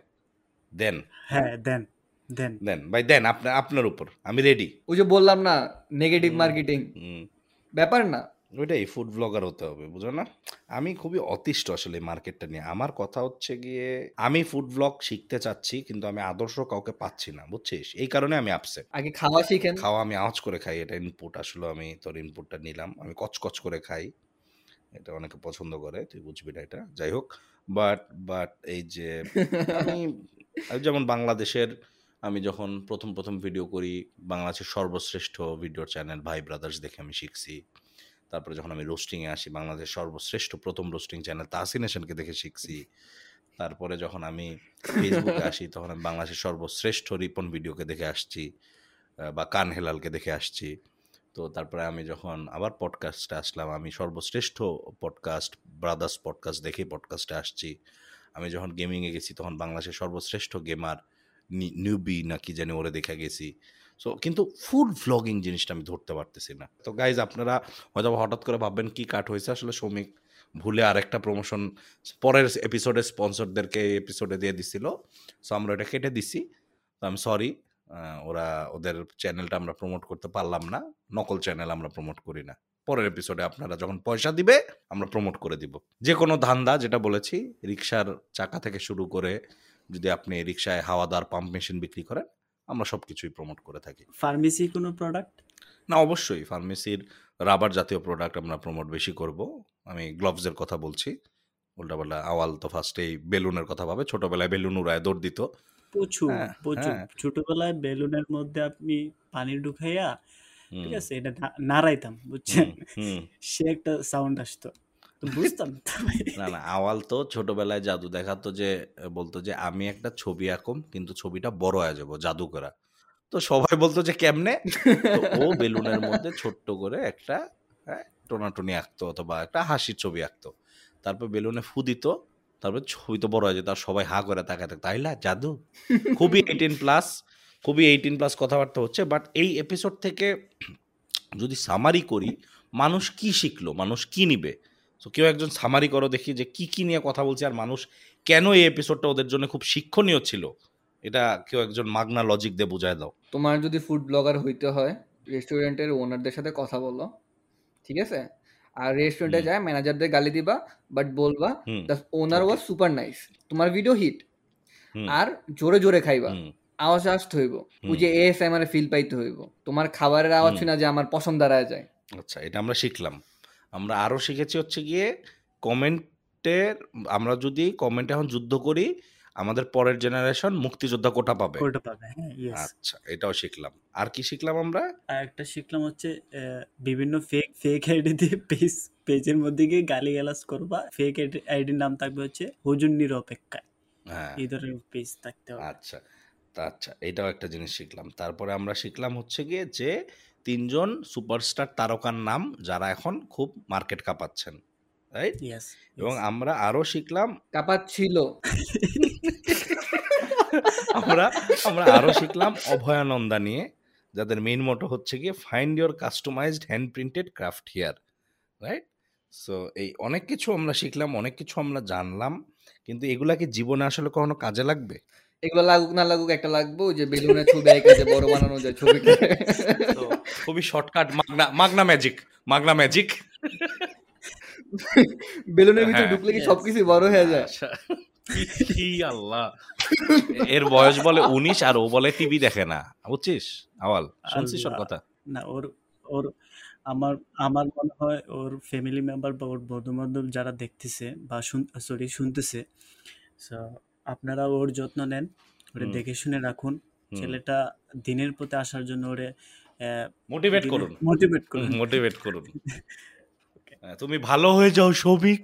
দেন। হ্যাঁ দেন। দেন। দেন ভাই দেন আপনার আপনার উপর আমি রেডি ওই যে বললাম না নেগেটিভ হুম। মার্কেটিং ব্যাপার না। ওইটাই ফুড ব্লগার হতে হবে বুঝো না? আমি খুবই অতিষ্ঠ আসলে মার্কেটটা নিয়ে। আমার কথা হচ্ছে গিয়ে আমি ফুড ব্লগ শিখতে চাচ্ছি কিন্তু আমি আদর্শ কাউকে পাচ্ছি না বুঝছিস? এই কারণে আমি আপসেট আগে খাওয়া শিখেন। খাওয়া আমি আওয়াজ করে খাই এটা ইনপুট আসলে আমি তোর ইনপুটটা নিলাম আমি কচকচ করে খাই। এটা অনেকে পছন্দ করে তুই বুঝবি না এটা যাই হোক। বাট বাট এই যে আমি আমি যেমন বাংলাদেশের আমি যখন প্রথম প্রথম ভিডিও করি, বাংলাদেশের সর্বশ্রেষ্ঠ ভিডিও চ্যানেল ভাই ব্রাদার্স দেখে আমি শিখছি। তারপরে যখন আমি রোস্টিংয়ে আসি, বাংলাদেশের সর্বশ্রেষ্ঠ প্রথম রোস্টিং চ্যানেল তাহসিন হাসানকে দেখে শিখছি। তারপরে যখন আমি ফেসবুকে আসি, তখন আমি বাংলাদেশের সর্বশ্রেষ্ঠ রিপন ভিডিওকে দেখে আসছি বা কান হেলালকে দেখে আসছি। তো তারপরে আমি যখন আবার পডকাস্টে আসলাম, আমি সর্বশ্রেষ্ঠ পডকাস্ট ব্রাদার্স পডকাস্ট দেখে পডকাস্টে আসছি। আমি যখন গেমিংয়ে গেছি, তখন বাংলাদেশের সর্বশ্রেষ্ঠ গেমার নিউবি না কি জানি ওরে দেখে গেছি। সো কিন্তু ফুড ভ্লগিং জিনিসটা আমি ধরতে পারতেছি না। তো গাইজ আপনারা হয়তো হঠাৎ করে ভাববেন, কি কাট হয়েছে আসলে শ্রমিক ভুলে আরেকটা প্রমোশন পরের এপিসোডে স্পন্সরদেরকে এপিসোডে দিয়ে দিছিল। সো আমরা এটা কেটে দিছি। তো আমি সরি ওরা, ওদের চ্যানেলটা আমরা প্রমোট করতে পারলাম না। নকল চ্যানেল আমরা প্রমোট করি না। পরের এপিসোডে আপনারা যখন পয়সা দিবে, আমরা প্রমোট করে দিব। যে কোনো ধান্দা, যেটা বলেছি রিক্সার চাকা থেকে শুরু করে যদি আপনি রিক্সায় হাওয়াদার পাম্প মেশিন বিক্রি করেন আমরা সব কিছুই প্রমোট করে থাকি। ফার্মেসি কোনো প্রোডাক্ট না অবশ্যই। ফার্মেসির রাবার জাতীয় প্রোডাক্ট আমরা প্রমোট বেশি করব। আমি গ্লোভসের কথা বলছি। উল্টাপাল্টা আওয়াল তো ফার্স্টেই বেলুনের কথা ভাবে। ছোটবেলায় বেলুন উড়ায় দৌড় দিত। প্রচুর হ্যাঁ, প্রচুর। হ্যাঁ। ছোটবেলায় বেলুনের মধ্যে আপনি পানি ঢুকাইয়া ঠিক আছে? এটা নাড়াইতাম বুঝছেন। সে একটা সাউন্ড আসতো। বুঝতাম। না না আওয়াল তো ছোটবেলায় জাদু দেখাতো যে বলতো যে আমি একটা ছবি আঁকম কিন্তু ছবিটা বড় হয়ে যাব জাদু করা তো সবাই বলতো যে কেমনে? ও বেলুনের মধ্যে ছোট্ট করে একটা হ্যাঁ, টোনাটুনি আঁকতো অথবা একটা হাসির ছবি আঁকতো। তারপর বেলুনে ফু দিত তারপর ছবি তো বড় হয়ে যেত আর সবাই হা করে তাকাতে তাইলা জাদু? খুবই এইটিন প্লাস খুবই এইটিন প্লাস কথাবার্তা হচ্ছে বাট এই এপিসোড থেকে যদি সামারি করি মানুষ কি শিখলো মানুষ কি নিবে? তো কেউ একজন সামারি করো দেখি যে কি কি নিয়ে কথা বলছে আর মানুষ কেন এই এপিসোডটা ওদের জন্য খুব শিক্ষণীয় ছিল? এটা কেউ একজন মাগনা লজিক দিয়ে বুঝায় দাও। তোমার যদি ফুড ব্লগার হইতে হয় রেস্টুরেন্টের ওনারদের সাথে কথা বলো ঠিক আছে? আর রেস্টুরেন্টে। যায় ম্যানেজারদের গালি দিবা বাট বলবা the owner was super nice তোমার ভিডিও হিট আর জোরে জোরে খাইবা। আওয়াজ আসতে হইব। ওই যে এস এম ফিল পাইতে হইব। তোমার খাবারের আওয়াজ। শুনে যে আমার পছন্দ দাঁড়ায় যায়। আচ্ছা এটা আমরা শিখলাম। আমরা আরও শিখেছি হচ্ছে গিয়ে কমেন্টের আমরা যদি কমেন্টে এখন যুদ্ধ করি আমাদের পরের জেনারেশন মুক্তিযোদ্ধা কোটা পাবে। ওটা পাবে হ্যাঁ আচ্ছা এটাও শিখলাম। আর কি শিখলাম আমরা? আর একটা শিখলাম হচ্ছে বিভিন্ন ফেক ফেক আইডি দিয়ে পেজ পেজের মধ্যে গিয়ে গালি গালাজ করবা ফেক আইডির নাম থাকবে হচ্ছে হুজুর নিরপেক্ষা হ্যাঁ। এই ধরনের পেজ থাকতে হবে। আচ্ছা আচ্ছা এটাও একটা জিনিস শিখলাম। তারপরে আমরা শিখলাম হচ্ছে গিয়ে যে তিনজন সুপারস্টার তারকার নাম যারা এখন খুব মার্কেট কাঁপাচ্ছেন রাইট এবং আমরা আরও শিখলাম কাপাচ্ছিল। আমরা আমরা আরও শিখলাম অভয়ানন্দা নিয়ে যাদের মেইন মোটো হচ্ছে গিয়ে find your customized hand printed craft here right so এই অনেক কিছু আমরা শিখলাম অনেক কিছু আমরা জানলাম কিন্তু এগুলা কি জীবনে আসলে কখনো কাজে লাগবে? এগুলো লাগুক না লাগুক একটা লাগবো যে বেলুনের ছবি এঁকে যে বড় বানানো যায় ছবিকে তো খুবই শর্টকাট মাগনা মাগনা ম্যাজিক মাগনা ম্যাজিক বেলুনের ভিতরে হ্যাঁ, ঢুকলে কি সবকিছু বড় হয়ে যায়? আচ্ছা। কি- আল্লাহ। এর বয়স বলে উনিশ আর ও বলে টিভি দেখে না। বুঝছিস? আওয়াল শুনছিস ওর কথা? না ওর ওর আমার আমার মনে হয় ওর ফ্যামিলি মেম্বার বা ওর বন্ধু বান্ধব যারা দেখতেছে বা সরি শুনতেছে আপনারা ওর যত্ন নেন ওরে দেখে শুনে রাখুন। ছেলেটা দিনের পথে আসার জন্য ওরে মোটিভেট করুন। মোটিভেট করুন। মোটিভেট করুন। হ্যাঁ, তুমি ভালো হয়ে যাও সৌভিক।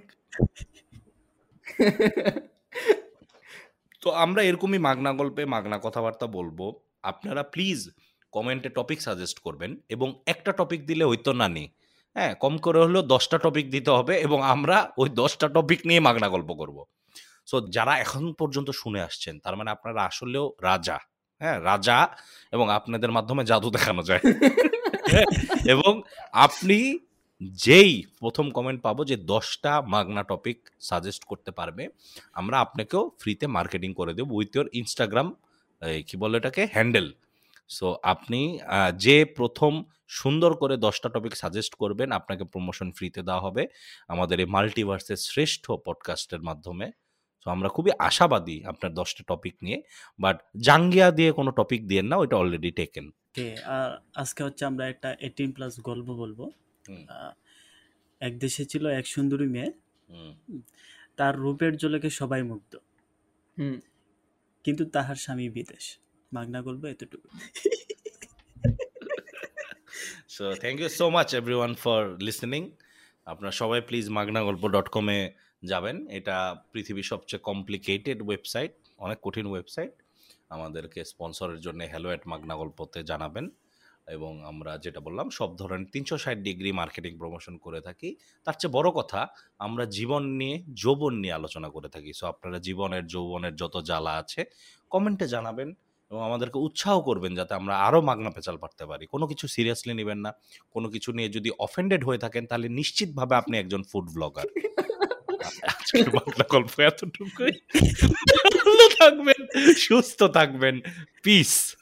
তো আমরা এরকমই মাগনা গল্পে মাগনা কথাবার্তা বলব। আপনারা প্লিজ কমেন্টে টপিক সাজেস্ট করবেন এবং একটা টপিক দিলে হইতো না নি হ্যাঁ কম করে হলেও দশটা টপিক দিতে হবে এবং আমরা ওই দশটা টপিক নিয়ে মাগনা গল্প করব। সো যারা এখন পর্যন্ত শুনে আসছেন, তার মানে আপনারা আসলেও রাজা। হ্যাঁ রাজা এবং আপনাদের মাধ্যমে জাদু দেখানো যায়। এবং আপনি যেই প্রথম কমেন্ট পাবো যে, দশটা মাগনা টপিক সাজেস্ট করতে পারবে, আমরা আপনাকেও ফ্রিতে মার্কেটিং করে দেবো উইথ ইয়োর ইনস্টাগ্রাম কি বলে এটাকে? হ্যান্ডেল সো আপনি যে প্রথম সুন্দর করে দশটা টপিক সাজেস্ট করবেন, আপনাকে প্রমোশন ফ্রিতে দেওয়া হবে। আমাদের এই মাল্টিভার্সের শ্রেষ্ঠ পডকাস্টের মাধ্যমে। সো আমরা খুবই আশাবাদী আপনার দশটা টপিক নিয়ে বাট জাঙ্গিয়া দিয়ে কোনো টপিক দিয়েন না ওইটা অলরেডি টেকেন আর আজকে হচ্ছে আমরা একটা এইটিন প্লাস গল্প বলব। এক দেশে ছিল এক সুন্দরী মেয়ে। তার রূপের জলকে সবাই মুগ্ধ। হুম। কিন্তু তাহার স্বামী বিদেশ। মাগনা গল্প এতটুকু। So thank you so much everyone for listening আপনারা সবাই প্লিজ মাগনা গল্প ডট কমে যাবেন। এটা পৃথিবীর সবচেয়ে কমপ্লিকেটেড ওয়েবসাইট অনেক কঠিন ওয়েবসাইট আমাদেরকে স্পন্সরের জন্য হ্যালো অ্যাট মাগনা গল্পতে জানাবেন। এবং আমরা যেটা বললাম, সব ধরনের তিনশো ষাট ডিগ্রি মার্কেটিং প্রমোশন করে থাকি। তার চেয়ে বড় কথা, আমরা জীবন নিয়ে, যৌবন নিয়ে আলোচনা করে থাকি। সো আপনারা জীবনের, যৌবনের যত জ্বালা আছে কমেন্টে জানাবেন এবং আমাদেরকে উৎসাহ করবেন যাতে আমরা আরও মাগনা পেঁচাল পারতে পারি। কোনো কিছু সিরিয়াসলি নেবেন না। কোনো কিছু নিয়ে যদি অফেন্ডেড হয়ে থাকেন, তাহলে নিশ্চিতভাবে আপনি একজন ফুড ব্লগার বাংলা গল্প এতটুকুই। ভালো থাকবেন সুস্থ থাকবেন। পিস